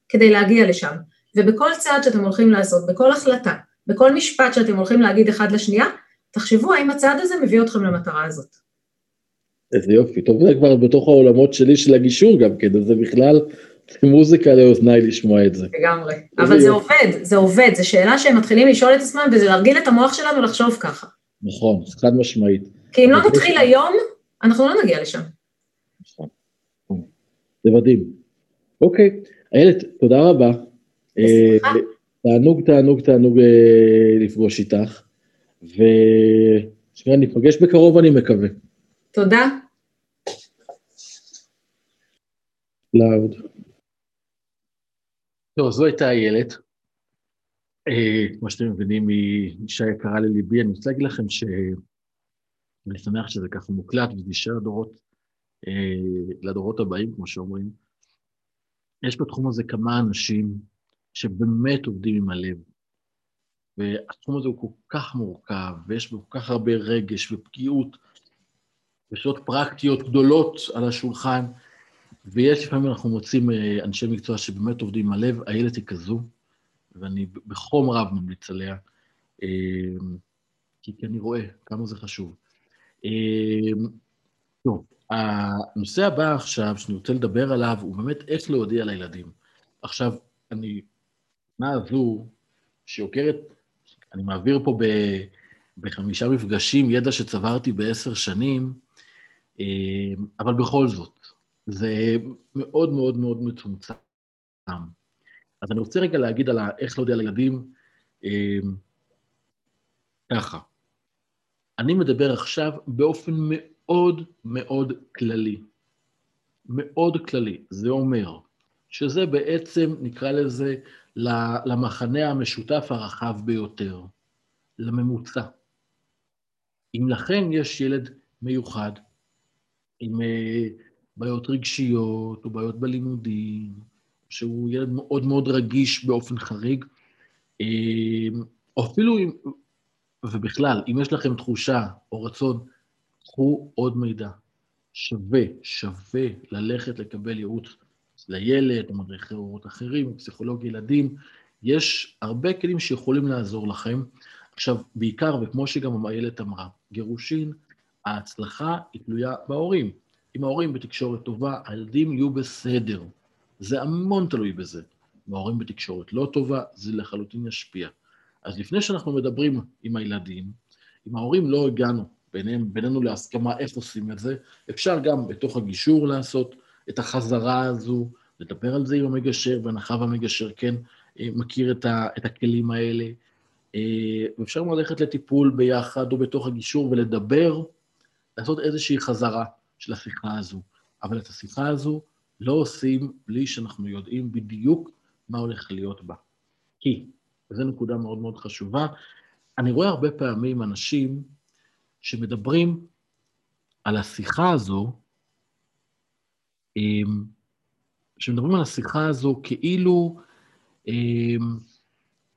כדי להגיע לשם. ובכל צעד שאתם הולכים לעשות, בכל החלטה, בכל משפט שאתם הולכים להגיד אחד לשנייה, תחשבו האם הצעד הזה מביא אתכם למטרה הזאת. איזה יופי, טוב, זה כבר בתוך העולמות שלי של הגישור גם כן, אז זה בכלל מוזיקה לאוזניי לשמוע את זה. לגמרי, אבל זה עובד, זה עובד, זו שאלה שהם מתחילים לשאול את עצמם, וזה להרגיל את המוח שלנו לחשוב ככה. נכון, חד משמעית. כי אם לא נתחיל היום, אנחנו לא נגיע לשם. נכון, זה מדהים. אוקיי, איילת, תודה רבה. בשמחה. אה, תענוג, תענוג, תענוג אה, לפגוש איתך, ושניפגש בקרוב אני מקווה. תודה. לאוד. טוב, זו הייתה איילת. אה, כמו שאתם מבינים, היא אישה יקרה לליבי. אני רוצה להגיד לכם שאני שמח שזה ככה מוקלט וזה יישאר לדורות, אה, לדורות הבאים, כמו שאומרים. יש בתחום הזה כמה אנשים שבאמת עובדים עם הלב, והתחום הזה הוא כל כך מורכב, ויש בו כל כך הרבה רגש ופגיעות, ושאלות פרקטיות גדולות על השולחן, ויש לפעמים אנחנו מוצאים אה, אנשי מקצוע שבאמת עובדים עם הלב, איילת היא כזו, ואני בחום רב ממליץ עליה, אה, כי, אני רואה כמה זה חשוב. אה, טוב, הנושא הבא עכשיו, שאני רוצה לדבר עליו, הוא באמת איך להודיע לילדים. עכשיו, אני, מה הזו שעוקרת, אני מעביר פה ב, בחמישה מפגשים ידע שצברתי בעשר שנים, אבל בכל זאת, זה מאוד מאוד מאוד מצומצם. אז אני רוצה רגע להגיד על איך להודיע לילדים אמ, ככה. אני מדבר עכשיו באופן מאוד מאוד כללי. מאוד כללי. זה אומר שזה בעצם, נקרא לזה, למחנה המשותף הרחב ביותר, לממוצע. אם לכן יש ילד מיוחד, עם אה, בעיות רגשיות או בעיות בלימודים, שהוא ילד מאוד מאוד רגיש באופן חריג, אמ, או אפילו אם, ובכלל, אם יש לכם תחושה או רצון, קחו עוד מידע. שווה, שווה ללכת לקבל ייעוץ לילד, או מדריכי הורות אחרים, פסיכולוג ילדים. יש הרבה כלים שיכולים לעזור לכם. עכשיו, בעיקר, וכמו שגם איילת אמרה, גירושין, ההצלחה היא תלויה בהורים. אם ההורים בתקשורת טובה, הילדים יהיו בסדר. זה המון תלוי בזה. אם ההורים בתקשורת לא טובה, זה לחלוטין ישפיע. אז לפני שאנחנו מדברים עם הילדים, אם ההורים לא הגענו בינינו, בינינו להסכמה איך עושים את זה, אפשר גם בתוך הגישור לעשות את החזרה הזו, לדבר על זה עם המגשר, בהנחה והמגשר כן אה, מכיר את, ה, את הכלים האלה. אה, ואפשר ללכת לטיפול ביחד או בתוך הגישור ולדבר, לעשות איזושהי חזרה. של השיחה הזו. אבל את השיחה הזו לא עושים בלי שאנחנו יודעים בדיוק מה הולך להיות בה. כי, וזו נקודה מאוד מאוד חשובה, אני רואה הרבה פעמים אנשים שמדברים על השיחה הזו, שמדברים על השיחה הזו כאילו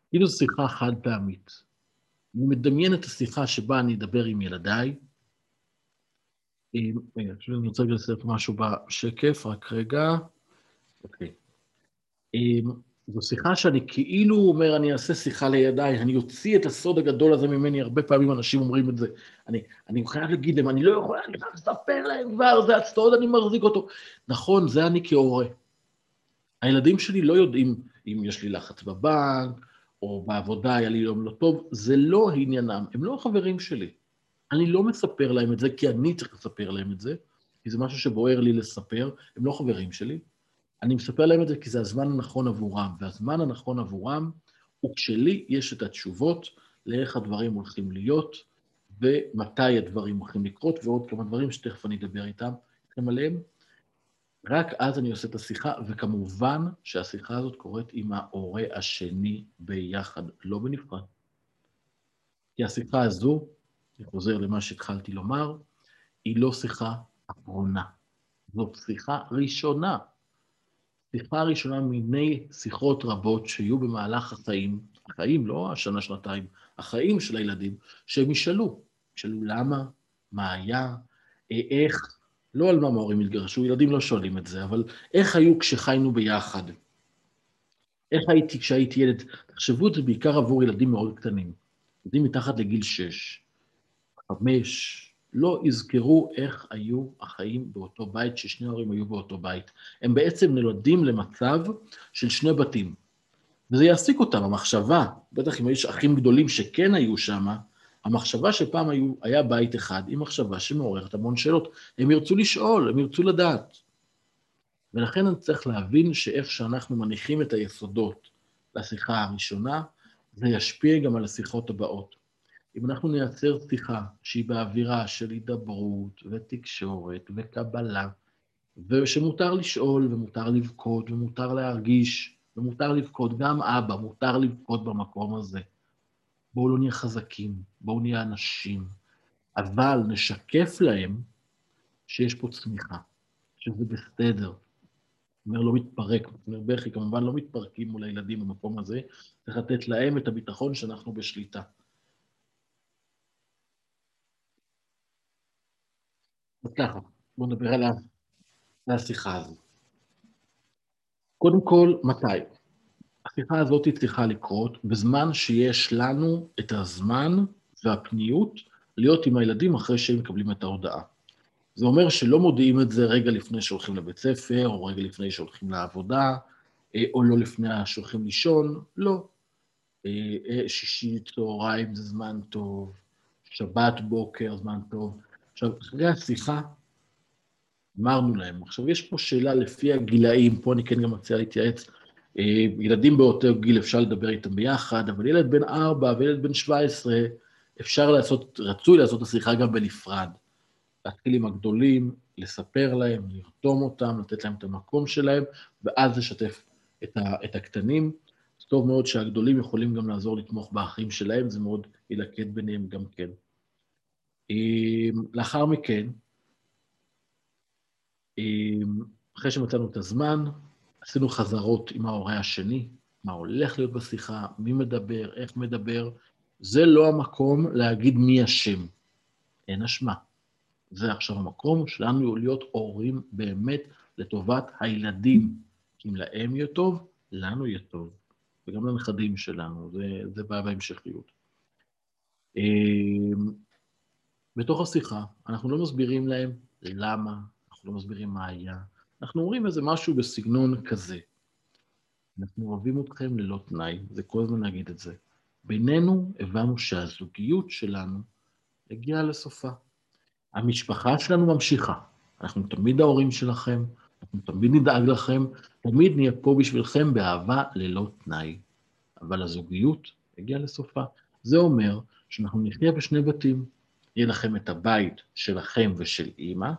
כאילו זו שיחה חד פעמית. אני מדמיין את השיחה שבה אני אדבר עם ילדיי. רגע, אני רוצה לעשות משהו בשקף, רק רגע. אוקיי. זו שיחה שאני כאילו אומר, אני אעשה שיחה לידיי, אני אוציא את הסוד הגדול הזה ממני, הרבה פעמים אנשים אומרים את זה. אני, אני חייב להגיד להם, אני לא יכול, אני חייב לספר להם כבר, זה הסוד, אני מחזיק אותו. נכון, זה אני כהורה. הילדים שלי לא יודעים אם יש לי לחץ בבנק, או בעבודה היה לי יום לא טוב, זה לא עניינם, הם לא החברים שלי. אני לא מספר להם את זה כי אני צריך לספר להם את זה, כי זה משהו שבוער לי לספר, הם לא חברים שלי. אני מספר להם את זה כי זה הזמן הנכון עבורם, והזמן הנכון עבורם הוא כשלי יש את התשובות לאיך הדברים הולכים להיות, ומתי הדברים הולכים לקרות, ועוד כמה דברים שתכף אני אדבר איתם, איתכם עליהם. רק אז אני עושה את השיחה, וכמובן שהשיחה הזאת קורית עם ההורה השני ביחד, לא בנפרד. כי השיחה הזו, אני חוזר למה שהתחלתי לומר, היא לא שיחה אחרונה, זאת שיחה ראשונה. שיחה ראשונה מיני שיחות רבות שיהיו במהלך החיים, החיים, לא השנה, שנתיים, החיים של הילדים, שהם ישאלו, ישאלו למה, מה היה, איך, לא על מה ההורים התגרשו, ילדים לא שואלים את זה, אבל איך היו כשחיינו ביחד? איך הייתי כשהייתי ילד? תחשבו את זה בעיקר עבור ילדים מאוד קטנים, ילדים מתחת לגיל שש, חמש, לא יזכרו איך היו החיים באותו בית, ששני ההורים היו באותו בית. הם בעצם נולדים למצב של שני בתים. וזה יעסיק אותם, המחשבה, בטח אם יש אחים גדולים שכן היו שם, המחשבה שפעם היו, היה בית אחד, היא מחשבה שמעוררת המון שאלות. הם ירצו לשאול, הם ירצו לדעת. ולכן אני צריך להבין שאיך שאנחנו מניחים את היסודות לשיחה הראשונה, זה ישפיע גם על השיחות הבאות. אם אנחנו נייצר שיחה שהיא באווירה של הידברות ותקשורת וקבלה, ושמותר לשאול ומותר לבכות ומותר להרגיש ומותר לבכות, גם אבא, מותר לבכות במקום הזה. בואו לא נהיה חזקים, בואו נהיה אנשים, אבל נשקף להם שיש פה צמיחה, שזה בסדר. אומר, לא מתפרק, אומר, בכי כמובן לא מתפרקים מול הילדים במקום הזה, צריך לתת להם את הביטחון שאנחנו בשליטה. אז ככה, בואו נדבר על השיחה הזו. קודם כל, מתי? השיחה הזאת צריכה לקרות בזמן שיש לנו את הזמן והפניות להיות עם הילדים אחרי שהם מקבלים את ההודעה. זה אומר שלא מודיעים את זה רגע לפני שהולכים לבית ספר, או רגע לפני שהולכים לעבודה, אה, או לא לפני שהולכים לישון, לא. אה, אה, שישי צהריים זה זמן טוב, שבת בוקר זמן טוב. עכשיו, אחרי השיחה, אמרנו להם. עכשיו, יש פה שאלה לפי הגילאים, פה אני כן גם מציע להתייעץ. אה, ילדים באותו גיל אפשר לדבר איתם ביחד, אבל ילד בן 4 וילד בן 17, אפשר לעשות, רצוי לעשות את השיחה גם בנפרד. להתחיל עם הגדולים, לספר להם, לרתום אותם, לתת להם את המקום שלהם, ואז לשתף את, ה, את הקטנים. טוב מאוד שהגדולים יכולים גם לעזור לתמוך באחים שלהם, זה מאוד ילקט ביניהם גם כן. אה, לאחר מכן, אחרי שמצאנו את הזמן, עשינו חזרות עם ההורה השני, מה הולך להיות בשיחה, מי מדבר, איך מדבר. זה לא המקום להגיד מי אשם. אין אשמה. זה עכשיו המקום שלנו להיות הורים באמת לטובת הילדים. אם להם יהיה טוב, לנו יהיה טוב, וגם לנכדים שלנו, זה, זה בא בהמשכיות. בתוך השיחה, אנחנו לא מסבירים להם למה, אנחנו לא מסבירים מה היה, אנחנו אומרים איזה משהו בסגנון כזה. אנחנו אוהבים אתכם ללא תנאי, זה כל הזמן להגיד את זה. בינינו הבנו שהזוגיות שלנו הגיעה לסופה. המשפחה שלנו ממשיכה. אנחנו תמיד ההורים שלכם, אנחנו תמיד נדאג לכם, תמיד נהיה פה בשבילכם באהבה ללא תנאי. אבל הזוגיות הגיעה לסופה. זה אומר שאנחנו נחיה בשני בתים. יהיה לכם את הבית שלכם ושל אימא,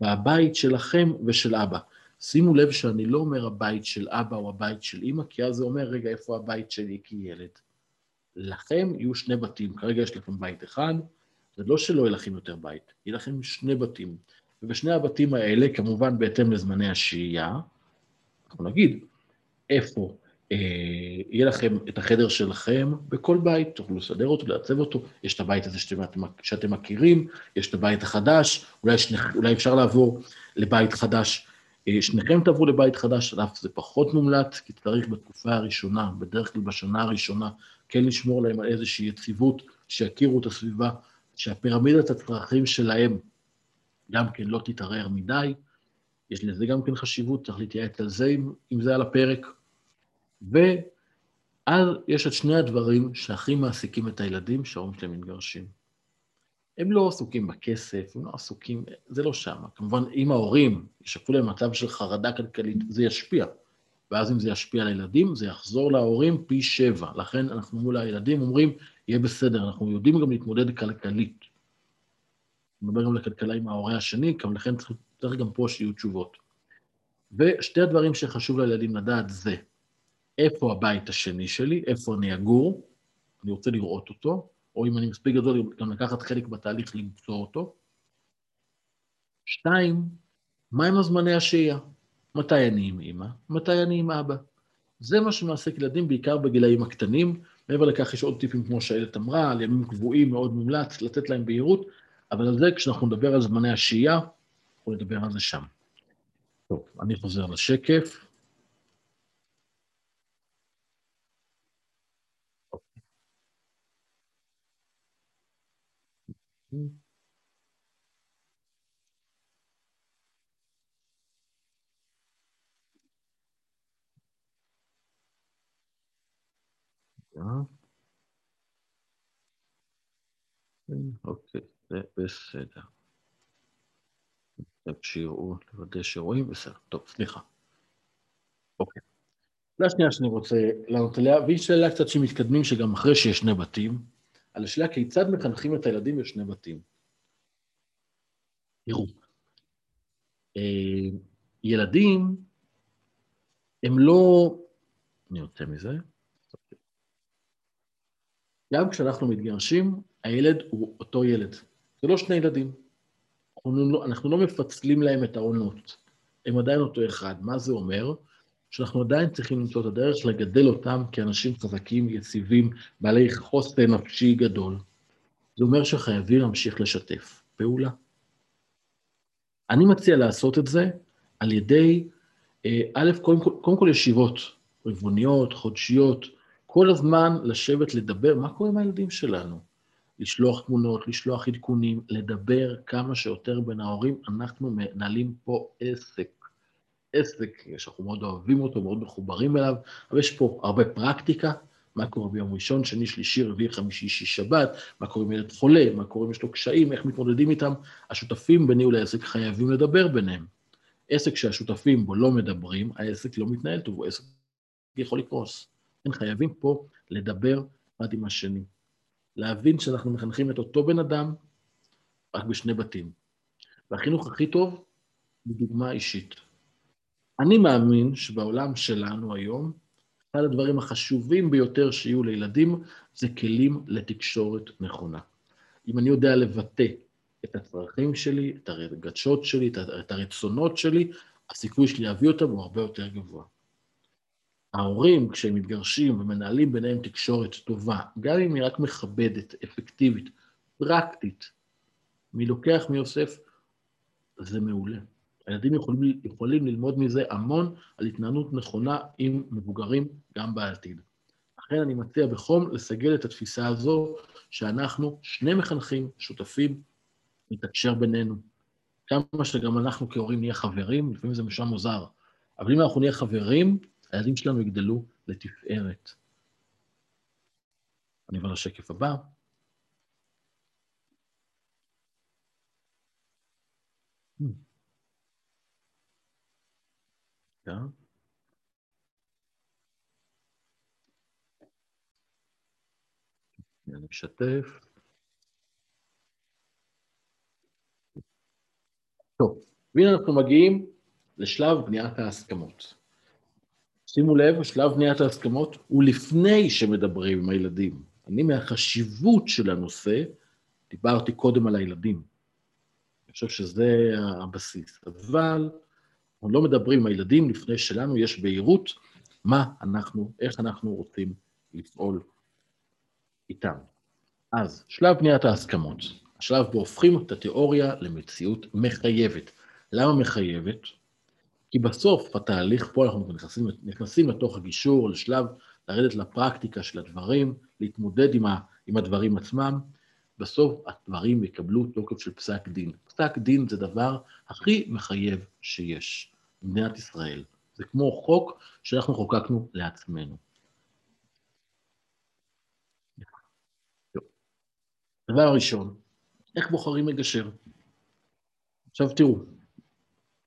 והבית שלכם ושל אבא. שימו לב שאני לא אומר הבית של אבא או הבית של אימא, כי אז זה אומר, רגע, איפה הבית שלי כילד? לכם יהיו שני בתים, כרגע יש לכם בית אחד, זה לא שלא יהיה לכם יותר בית, יהיה לכם שני בתים. ובשני הבתים האלה, כמובן בהתאם לזמני השהייה, אנחנו נגיד איפה אה, יהיה לכם את החדר שלכם בכל בית, תוכלו לסדר אותו, לעצב אותו, יש את הבית הזה שאתם, שאתם מכירים, יש את הבית החדש, אולי, שני, אולי אפשר לעבור לבית חדש. אה, שניכם תעברו לבית חדש, אף זה פחות מומלץ, כי צריך בתקופה הראשונה, בדרך כלל בשנה הראשונה, כן לשמור להם על איזושהי יציבות, שיכירו את הסביבה, שהפירמידת הצרכים שלהם גם כן לא תתערער מדי. יש לזה גם כן חשיבות, צריך להתייעץ על זה אם, אם זה על הפרק. ואז יש את שני הדברים שהכי מעסיקים את הילדים שההורים שלהם מתגרשים. הם לא עסוקים בכסף, הם לא עסוקים, זה לא שם. כמובן, אם ההורים ישקפו להם מצב של חרדה כלכלית, זה ישפיע. ואז אם זה ישפיע על הילדים, זה יחזור להורים פי שבע. לכן אנחנו מול הילדים אומרים, יהיה בסדר, אנחנו יודעים גם להתמודד כלכלית. אני מדבר גם לכלכלה עם ההורה השני, גם לכן צריך, צריך גם פה שיהיו תשובות. ושתי הדברים שחשוב לילדים לדעת זה, איפה הבית השני שלי, איפה אני אגור, אני רוצה לראות אותו, או אם אני מספיק גדול, גם לקחת חלק בתהליך למצוא אותו. שתיים, מהם הזמני השהייה? מתי אני עם אימא? מתי אני עם אבא? זה מה שמעסיק ילדים, בעיקר בגילאים הקטנים. מעבר לכך, יש עוד טיפים, כמו שאיילת אמרה, על ימים קבועים מאוד מומלץ, לתת להם בהירות, אבל על זה, כשאנחנו נדבר על זמני השהייה, אנחנו נדבר על זה שם. טוב, אני חוזר לשקף. אוקיי, זה בסדר. שיראו, לוודא שרואים, בסדר. טוב, סליחה. אוקיי. שאלה שנייה שאני רוצה לענות עליה, והיא שאלה קצת שמתקדמים, שגם אחרי שיש שני בתים, על השאלה כיצד מחנכים את הילדים בשני בתים. תראו, אה, ילדים הם לא... אני יוצא מזה. גם כשאנחנו מתגרשים, הילד הוא אותו ילד. זה לא שני ילדים. אנחנו לא, אנחנו לא מפצלים להם את העונות. הם עדיין אותו אחד. מה זה אומר? שאנחנו עדיין צריכים למצוא את הדרך לגדל אותם כאנשים חזקים, יציבים, בעלי חוסן נפשי גדול. זה אומר שחייבים להמשיך לשתף פעולה. אני מציע לעשות את זה על ידי, אה, א', קודם כל, קודם כל ישיבות, רבעוניות, חודשיות, כל הזמן לשבת, לדבר, מה קורה עם הילדים שלנו? לשלוח תמונות, לשלוח עדכונים, לדבר כמה שיותר בין ההורים. אנחנו מנהלים פה עסק. עסק שאנחנו מאוד אוהבים אותו, מאוד מחוברים אליו, אבל יש פה הרבה פרקטיקה, מה קורה ביום ראשון, שני, שלישי, רביעי, חמישי, שיש, שבת, מה קורה עם ילד חולה, מה קורה אם יש לו קשיים, איך מתמודדים איתם. השותפים בניהול העסק חייבים לדבר ביניהם. עסק שהשותפים בו לא מדברים, העסק לא מתנהל טוב, הוא עסק יכול לקרוס. הם חייבים פה לדבר אחד עם השני. להבין שאנחנו מחנכים את אותו בן אדם רק בשני בתים. והחינוך הכי טוב הוא אישית. אני מאמין שבעולם שלנו היום, אחד הדברים החשובים ביותר שיהיו לילדים זה כלים לתקשורת נכונה. אם אני יודע לבטא את הצרכים שלי, את הרגשות שלי, את הרצונות שלי, הסיכוי שלי להביא אותם הוא הרבה יותר גבוה. ההורים, כשהם מתגרשים ומנהלים ביניהם תקשורת טובה, גם אם היא רק מכבדת, אפקטיבית, פרקטית, מי לוקח מיוסף, זה מעולה. הילדים יכולים, יכולים ללמוד מזה המון על התנהלות נכונה עם מבוגרים גם בעתיד. לכן אני מציע בחום לסגל את התפיסה הזו שאנחנו שני מחנכים, שותפים, נתקשר בינינו. כמה שגם אנחנו כהורים נהיה חברים, לפעמים זה משם מוזר, אבל אם אנחנו נהיה חברים, הילדים שלנו יגדלו לתפארת. אני עובר לשקף הבא. אני משתף. טוב, והנה אנחנו מגיעים לשלב בניית ההסכמות. שימו לב, שלב בניית ההסכמות הוא לפני שמדברים עם הילדים. אני מהחשיבות של הנושא, דיברתי קודם על הילדים. אני חושב שזה הבסיס. אבל אנחנו לא מדברים עם הילדים לפני שלנו יש בהירות מה אנחנו, איך אנחנו רוצים לפעול איתם. אז שלב בניית ההסכמות, השלב בו הופכים את התיאוריה למציאות מחייבת. למה מחייבת? כי בסוף התהליך, פה אנחנו נכנסים, נכנסים לתוך הגישור, לשלב לרדת לפרקטיקה של הדברים, להתמודד עם, ה, עם הדברים עצמם, בסוף הדברים יקבלו תוקף של פסק דין. פסק דין זה דבר הכי מחייב שיש במדינת ישראל. זה כמו חוק שאנחנו חוקקנו לעצמנו. דבר ראשון, איך בוחרים מגשר? עכשיו תראו,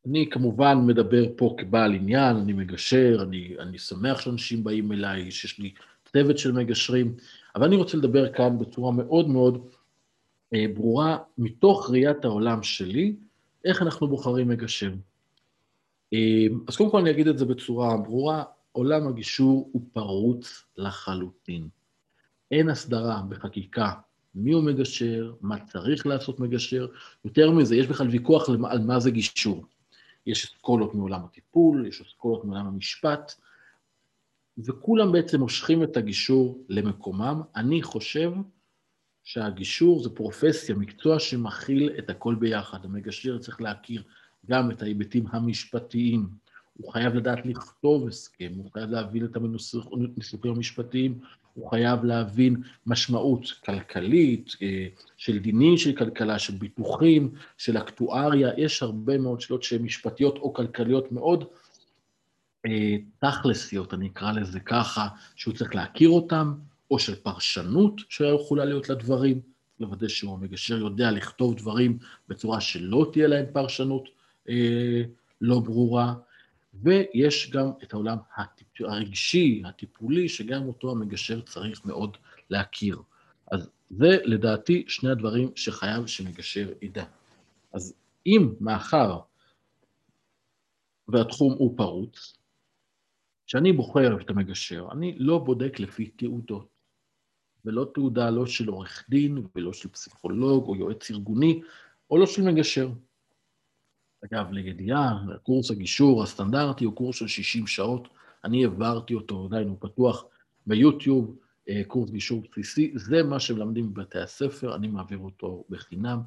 אני כמובן מדבר פה כבעל עניין, אני מגשר, אני, אני שמח שאנשים באים אליי, שיש לי צוות של מגשרים, אבל אני רוצה לדבר כאן בצורה מאוד מאוד אה, ברורה, מתוך ראיית העולם שלי, איך אנחנו בוחרים מגשר. אה, אז קודם כל אני אגיד את זה בצורה ברורה, עולם הגישור הוא פרוץ לחלוטין. אין הסדרה בחקיקה מי הוא מגשר, מה צריך לעשות מגשר. יותר מזה, יש בכלל ויכוח על מה זה גישור. יש אסכולות מעולם הטיפול, יש אסכולות מעולם המשפט, וכולם בעצם מושכים את הגישור למקומם. אני חושב שהגישור זה פרופסיה, מקצוע שמכיל את הכל ביחד. המגשר צריך להכיר גם את ההיבטים המשפטיים, הוא חייב לדעת לכתוב הסכם, הוא חייב להבין את הניסוחים המשפטיים, הוא חייב להבין משמעות כלכלית, אה, של דינים של כלכלה, של ביטוחים, של אקטואריה, יש הרבה מאוד שאלות שהן משפטיות או כלכליות מאוד אה, תכלסיות, אני אקרא לזה ככה, שהוא צריך להכיר אותן, או של פרשנות שיכולה להיות לדברים, לוודא שהוא המגשר יודע לכתוב דברים בצורה שלא תהיה להם פרשנות לא ברורה, ויש גם את העולם הרגשי, הטיפולי, שגם אותו המגשר צריך מאוד להכיר. אז זה לדעתי שני הדברים שחייב שמגשר ידע. אז אם מאחר והתחום הוא פרוץ, כשאני בוחר את המגשר, אני לא בודק לפי תעודות, ולא תעודה לא של עורך דין, ולא של פסיכולוג, או יועץ ארגוני, או לא של מגשר. אגב, לידיעה, קורס הגישור הסטנדרטי הוא קורס של 60 שעות, אני העברתי אותו, עדיין הוא פתוח ביוטיוב, אה, קורס גישור בסיסי, זה מה שמלמדים בבתי הספר, אני מעביר אותו בחינם,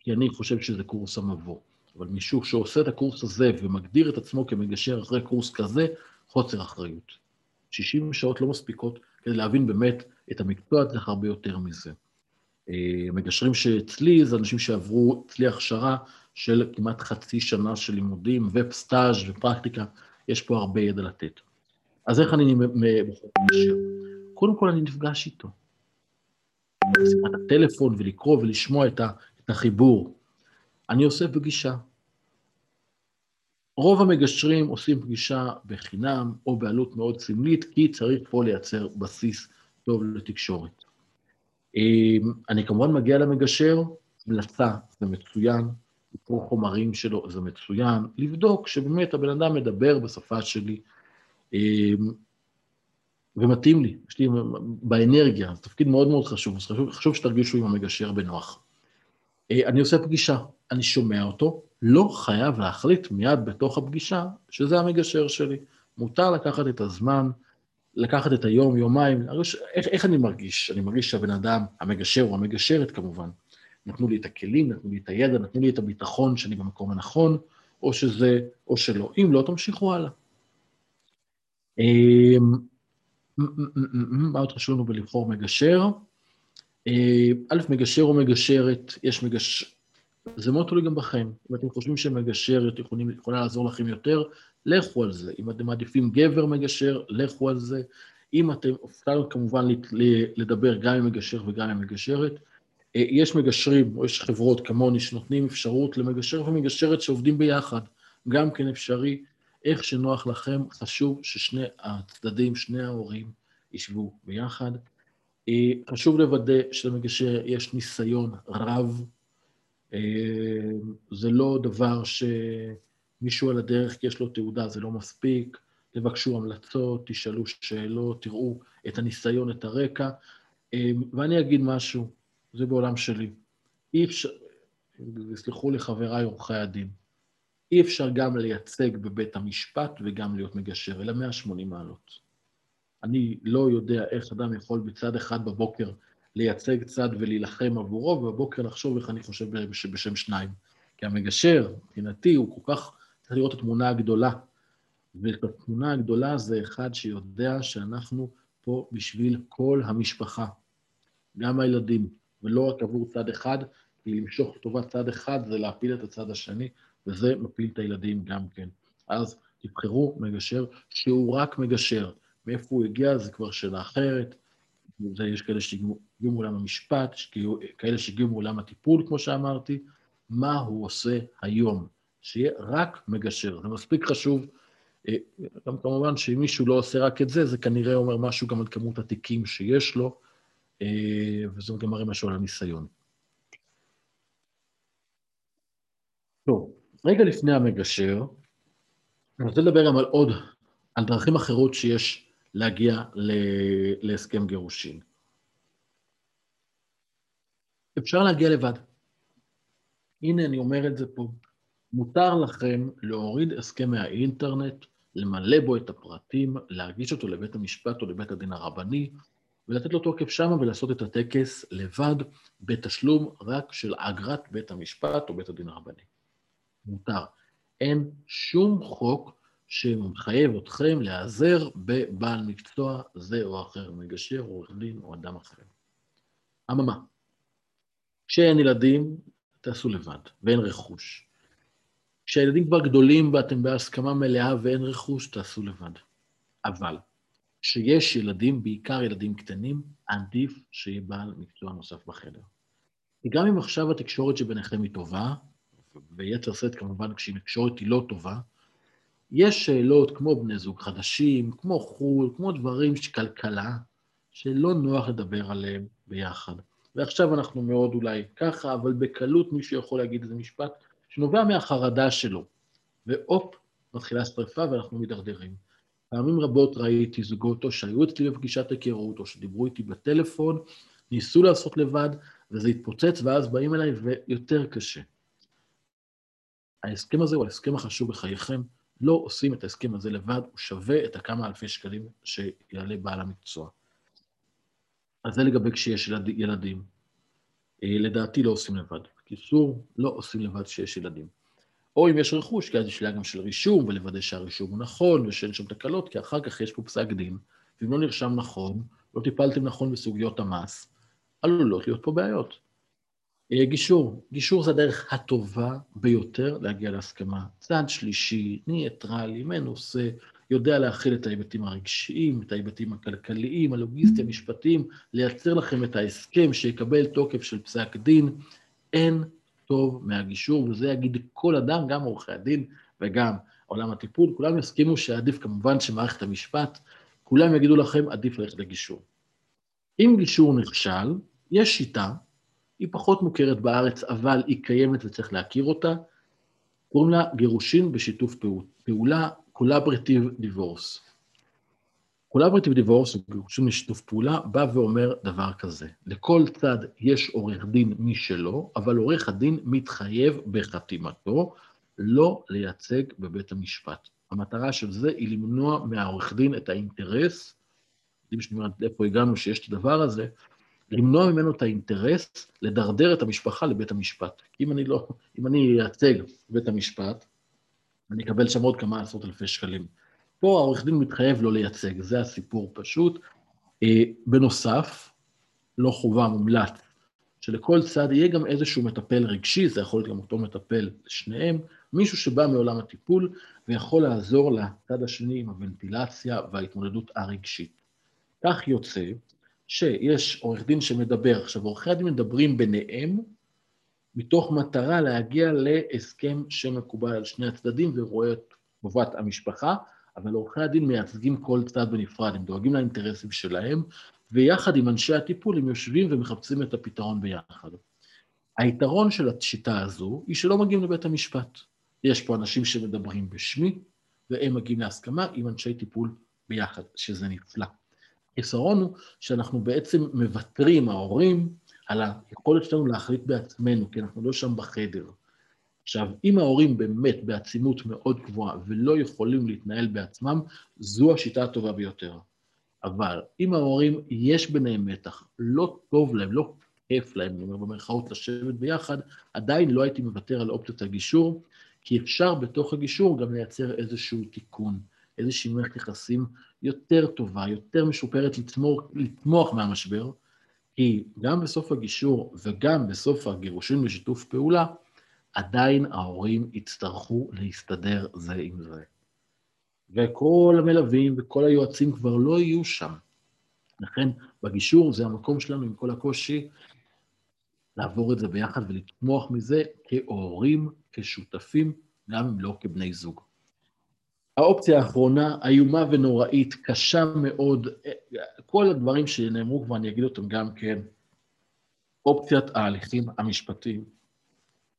כי אני חושב שזה קורס המבוא. אבל מישהו שעושה את הקורס הזה ומגדיר את עצמו כמגשר אחרי קורס כזה, חוסר אחריות. 60 שעות לא מספיקות כדי להבין באמת את המקצוע, צריך הרבה יותר מזה. אה, מגשרים שאצלי זה אנשים שעברו אצלי הכשרה של כמעט חצי שנה של לימודים וסטאז' ופרקטיקה, יש פה הרבה ידע לתת. אז איך אני בוחר מגשר? קודם כל אני נפגש איתו. שיחת הטלפון ולקרוא ולשמוע את החיבור. אני עושה פגישה. רוב המגשרים עושים פגישה בחינם או בעלות מאוד סמלית, כי צריך פה לייצר בסיס טוב לתקשורת. אמ, אני כמובן מגיע למגשר, המלצה, זה מצוין, לקרוא חומרים שלו, זה מצוין, לבדוק שבאמת הבן אדם מדבר בשפה שלי, אמ, ומתאים לי, יש לי באנרגיה, זה תפקיד מאוד מאוד חשוב, אז חשוב, חשוב שתרגישו עם המגשר בנוח. אה, אני עושה פגישה, אני שומע אותו, לא חייב להחליט מיד בתוך הפגישה שזה המגשר שלי. מותר לקחת את הזמן, לקחת את היום, יומיים, איך, איך אני מרגיש? אני מרגיש שהבן אדם, המגשר או המגשרת כמובן, נתנו לי את הכלים, נתנו לי את הידע, נתנו לי את הביטחון שאני במקום הנכון, או שזה, או שלא. אם לא, תמשיכו הלאה. אמ, מה עוד חשוב לנו בלבחור מגשר? אה, א', מגשר או מגשרת, יש מגש... זה מאוד תלוי גם בכם. אם אתם חושבים שמגשרת יכולה לעזור לכם יותר, לכו על זה. אם אתם מעדיפים גבר מגשר, לכו על זה. אם אתם, אפשר כמובן לדבר גם עם מגשר וגם עם מגשרת. אה, יש מגשרים, או יש חברות כמוני שנותנים אפשרות למגשר ומגשרת שעובדים ביחד. גם כן אפשרי, איך שנוח לכם, חשוב ששני הצדדים, שני ההורים, ישבו ביחד. אה, חשוב לוודא שלמגשר יש ניסיון רב. אה, זה לא דבר שמישהו על הדרך כי יש לו תעודה, זה לא מספיק. תבקשו המלצות, תשאלו שאלות, תראו את הניסיון, את הרקע. ואני אגיד משהו, זה בעולם שלי. אי אפשר, יסלחו לי חבריי עורכי הדין, אי אפשר גם לייצג בבית המשפט וגם להיות מגשר, אלא 180 מעלות. אני לא יודע איך אדם יכול בצד אחד בבוקר לייצג צד ולהילחם עבורו, ובבוקר לחשוב איך אני חושב בשם שניים. כי המגשר, מבחינתי, הוא כל כך, צריך לראות את התמונה הגדולה. ובתמונה הגדולה זה אחד שיודע שאנחנו פה בשביל כל המשפחה, גם הילדים, ולא רק עבור צד אחד, כי למשוך לטובת צד אחד זה להפיל את הצד השני, וזה מפיל את הילדים גם כן. אז תבחרו מגשר שהוא רק מגשר. מאיפה הוא הגיע זה כבר שאלה אחרת. זה יש כאלה שהגיעו מעולם המשפט, יש כאלה שהגיעו מעולם הטיפול, כמו שאמרתי. מה הוא עושה היום? שיהיה רק מגשר. זה מספיק חשוב. אה, גם כמובן שאם מישהו לא עושה רק את זה, זה כנראה אומר משהו גם על כמות התיקים שיש לו, וזה גם מראה משהו על הניסיון. טוב, רגע לפני המגשר, אני רוצה לדבר גם על עוד, על דרכים אחרות שיש להגיע להסכם גירושין. אפשר להגיע לבד. הנה, אני אומר את זה פה. מותר לכם להוריד הסכם מהאינטרנט, למלא בו את הפרטים, להגיש אותו לבית המשפט או לבית הדין הרבני, ולתת לו תוקף שמה ולעשות את הטקס לבד, בתשלום רק של אגרת בית המשפט או בית הדין הרבני. מותר. אין שום חוק שמחייב אתכם להיעזר בבעל מקצוע זה או אחר, מגשר, עורך דין או אדם אחר. אממה, כשאין ילדים, תעשו לבד, ואין רכוש. כשהילדים כבר גדולים ואתם בהסכמה מלאה ואין רכוש, תעשו לבד. אבל כשיש ילדים, בעיקר ילדים קטנים, עדיף שיהיה בעל מקצוע נוסף בחדר. כי גם אם עכשיו התקשורת שביניכם היא טובה, ויתר שאת כמובן כשהתקשורת היא לא טובה, יש שאלות כמו בני זוג חדשים, כמו חו"ל, כמו דברים של כלכלה, שלא נוח לדבר עליהם ביחד. ועכשיו אנחנו מאוד אולי ככה, אבל בקלות מישהו יכול להגיד איזה משפט שנובע מהחרדה שלו, והופ, מתחילה שרפה ואנחנו מידרדרים. פעמים רבות ראיתי זוגות או שהיו אצלי בפגישת היכרות, או שדיברו איתי בטלפון, ניסו לעשות לבד, וזה התפוצץ, ואז באים אליי ויותר קשה. ההסכם הזה הוא ההסכם החשוב בחייכם, לא עושים את ההסכם הזה לבד, הוא שווה את הכמה אלפי שקלים שיעלה בעל המקצוע. אז זה לגבי כשיש ילד, ילדים. אה, לדעתי לא עושים לבד. בקיצור, לא עושים לבד כשיש ילדים. או אם יש רכוש, כי אז יש שאלה גם של רישום, ולוודא שהרישום הוא נכון, ושאין שם תקלות, כי אחר כך יש פה פסק דין, ואם לא נרשם נכון, לא טיפלתם נכון בסוגיות המס, עלולות להיות פה בעיות. אה, גישור, גישור זה הדרך הטובה ביותר להגיע להסכמה. צד שלישי, ניטרלי, מנוסה, יודע להכיל את ההיבטים הרגשיים, את ההיבטים הכלכליים, הלוגיסטיים, המשפטיים, לייצר לכם את ההסכם שיקבל תוקף של פסק דין. אין טוב מהגישור, וזה יגיד כל אדם, גם עורכי הדין וגם עולם הטיפול, כולם יסכימו שעדיף כמובן שמערכת המשפט, כולם יגידו לכם, עדיף ללכת לגישור. אם גישור נכשל, יש שיטה, היא פחות מוכרת בארץ, אבל היא קיימת וצריך להכיר אותה, קוראים לה גירושין בשיתוף פעולה, Collaborative Divorce. Collaborative Divorce, או גירושין בשיתוף פעולה, בא ואומר דבר כזה, לכל צד יש עורך דין משלו, אבל עורך הדין מתחייב בחתימתו לא לייצג בבית המשפט. המטרה של זה היא למנוע מהעורך דין את האינטרס, יודעים אומר איפה הגענו שיש את הדבר הזה, למנוע ממנו את האינטרס לדרדר את המשפחה לבית המשפט. אם אני לא, אם אני אייצג בבית המשפט, אני אקבל שם עוד כמה עשרות אלפי שקלים. פה העורך דין מתחייב לא לייצג, זה הסיפור פשוט. אה, בנוסף, לא חובה, מומלץ, שלכל צד יהיה גם איזשהו מטפל רגשי, זה יכול להיות גם אותו מטפל לשניהם, מישהו שבא מעולם הטיפול ויכול לעזור לצד השני עם הוונטילציה וההתמודדות הרגשית. כך יוצא שיש עורך דין שמדבר. עכשיו, עורכי הדין מדברים ביניהם מתוך מטרה להגיע להסכם שמקובל על שני הצדדים ורואה את טובת המשפחה, אבל עורכי הדין מייצגים כל צד בנפרד, הם דואגים לאינטרסים שלהם, ויחד עם אנשי הטיפול הם יושבים ומחפשים את הפתרון ביחד. היתרון של השיטה הזו היא שלא מגיעים לבית המשפט. יש פה אנשים שמדברים בשמי, והם מגיעים להסכמה עם אנשי טיפול ביחד, שזה נפלא. החיסרון הוא שאנחנו בעצם מוותרים, ההורים, על היכולת שלנו להחליט בעצמנו, כי אנחנו לא שם בחדר. עכשיו, אם ההורים באמת בעצימות מאוד גבוהה ולא יכולים להתנהל בעצמם, זו השיטה הטובה ביותר. אבל אם ההורים, יש ביניהם מתח, לא טוב להם, לא כיף להם, אני אומר במרכאות, לשבת ביחד, עדיין לא הייתי מוותר על אופציית הגישור, כי אפשר בתוך הגישור גם לייצר איזשהו תיקון, איזושהי מערכת יחסים יותר טובה, יותר משופרת לתמוך, לתמוך מהמשבר, כי גם בסוף הגישור וגם בסוף הגירושים בשיתוף פעולה, עדיין ההורים יצטרכו להסתדר זה עם זה. וכל המלווים וכל היועצים כבר לא יהיו שם. לכן בגישור זה המקום שלנו עם כל הקושי לעבור את זה ביחד ולתמוך מזה כהורים, כשותפים, גם אם לא כבני זוג. האופציה האחרונה, איומה ונוראית, קשה מאוד, כל הדברים שנאמרו כבר, אני אגיד אותם גם כן, אופציית ההליכים המשפטיים.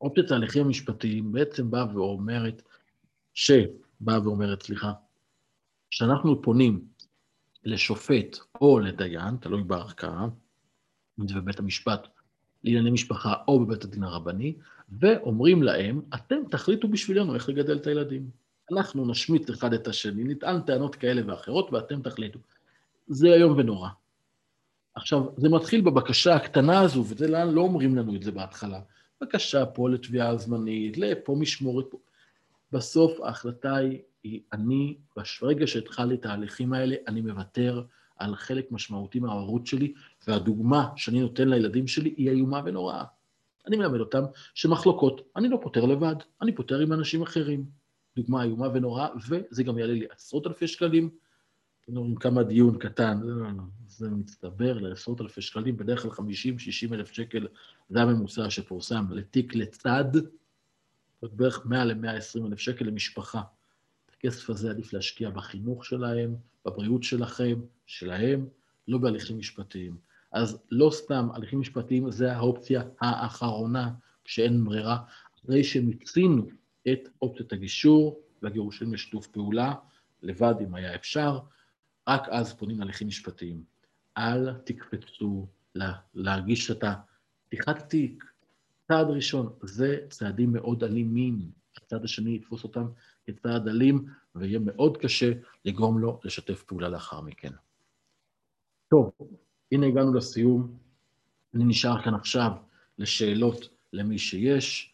אופציית ההליכים המשפטיים בעצם באה ואומרת, שבאה ואומרת, סליחה, שאנחנו פונים לשופט או לדיין, תלוי בערכאה, אם זה בבית המשפט לענייני משפחה או בבית הדין הרבני, ואומרים להם, אתם תחליטו בשבילנו איך לגדל את הילדים. אנחנו נשמיט אחד את השני, נטען טענות כאלה ואחרות, ואתם תחליטו. זה איום ונורא. עכשיו, זה מתחיל בבקשה הקטנה הזו, וזה לאן לא אומרים לנו את זה בהתחלה. בקשה פה לתביעה זמנית, לפה משמורת פה. בסוף ההחלטה היא, היא אני, ברגע שהתחלתי את ההליכים האלה, אני מוותר על חלק משמעותי מההורות שלי, והדוגמה שאני נותן לילדים שלי היא איומה ונוראה. אני מלמד אותם שמחלוקות, אני לא פותר לבד, אני פותר עם אנשים אחרים. דוגמה איומה ונוראה, וזה גם יעלה לי עשרות אלפי שקלים. אומרים כמה דיון קטן, לא, לא, לא, זה מצטבר לעשרות אלפי שקלים, בדרך כלל 50-60 אלף שקל, זה הממוצע שפורסם לתיק לצד, בערך 100 ל-120 אלף שקל למשפחה. את הכסף הזה עדיף להשקיע בחינוך שלהם, בבריאות שלכם, שלהם, לא בהליכים משפטיים. אז לא סתם, הליכים משפטיים זה האופציה האחרונה, כשאין ברירה, אחרי שמיצינו את אופציית הגישור והגירושים לשיתוף פעולה, לבד אם היה אפשר, רק אז פונים להליכים משפטיים. אל תקפצו לה, להרגיש את פתיחת התיק, צעד ראשון, זה צעדים מאוד אלימים. הצד השני יתפוס אותם כצעד אלים, ויהיה מאוד קשה לגרום לו לשתף פעולה לאחר מכן. טוב, הנה הגענו לסיום. אני נשאר כאן עכשיו לשאלות למי שיש.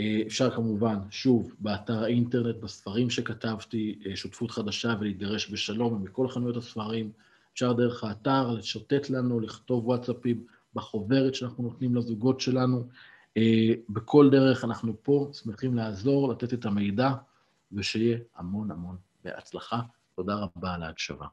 אה, אפשר כמובן, שוב, באתר האינטרנט, בספרים שכתבתי, אה, שותפות חדשה ולהתגרש בשלום, ומכל חנויות הספרים. אפשר דרך האתר לשוטט לנו, לכתוב וואטסאפים בחוברת שאנחנו נותנים לזוגות שלנו. אה, בכל דרך אנחנו פה, שמחים לעזור, לתת את המידע, ושיהיה המון המון בהצלחה. תודה רבה על ההקשבה.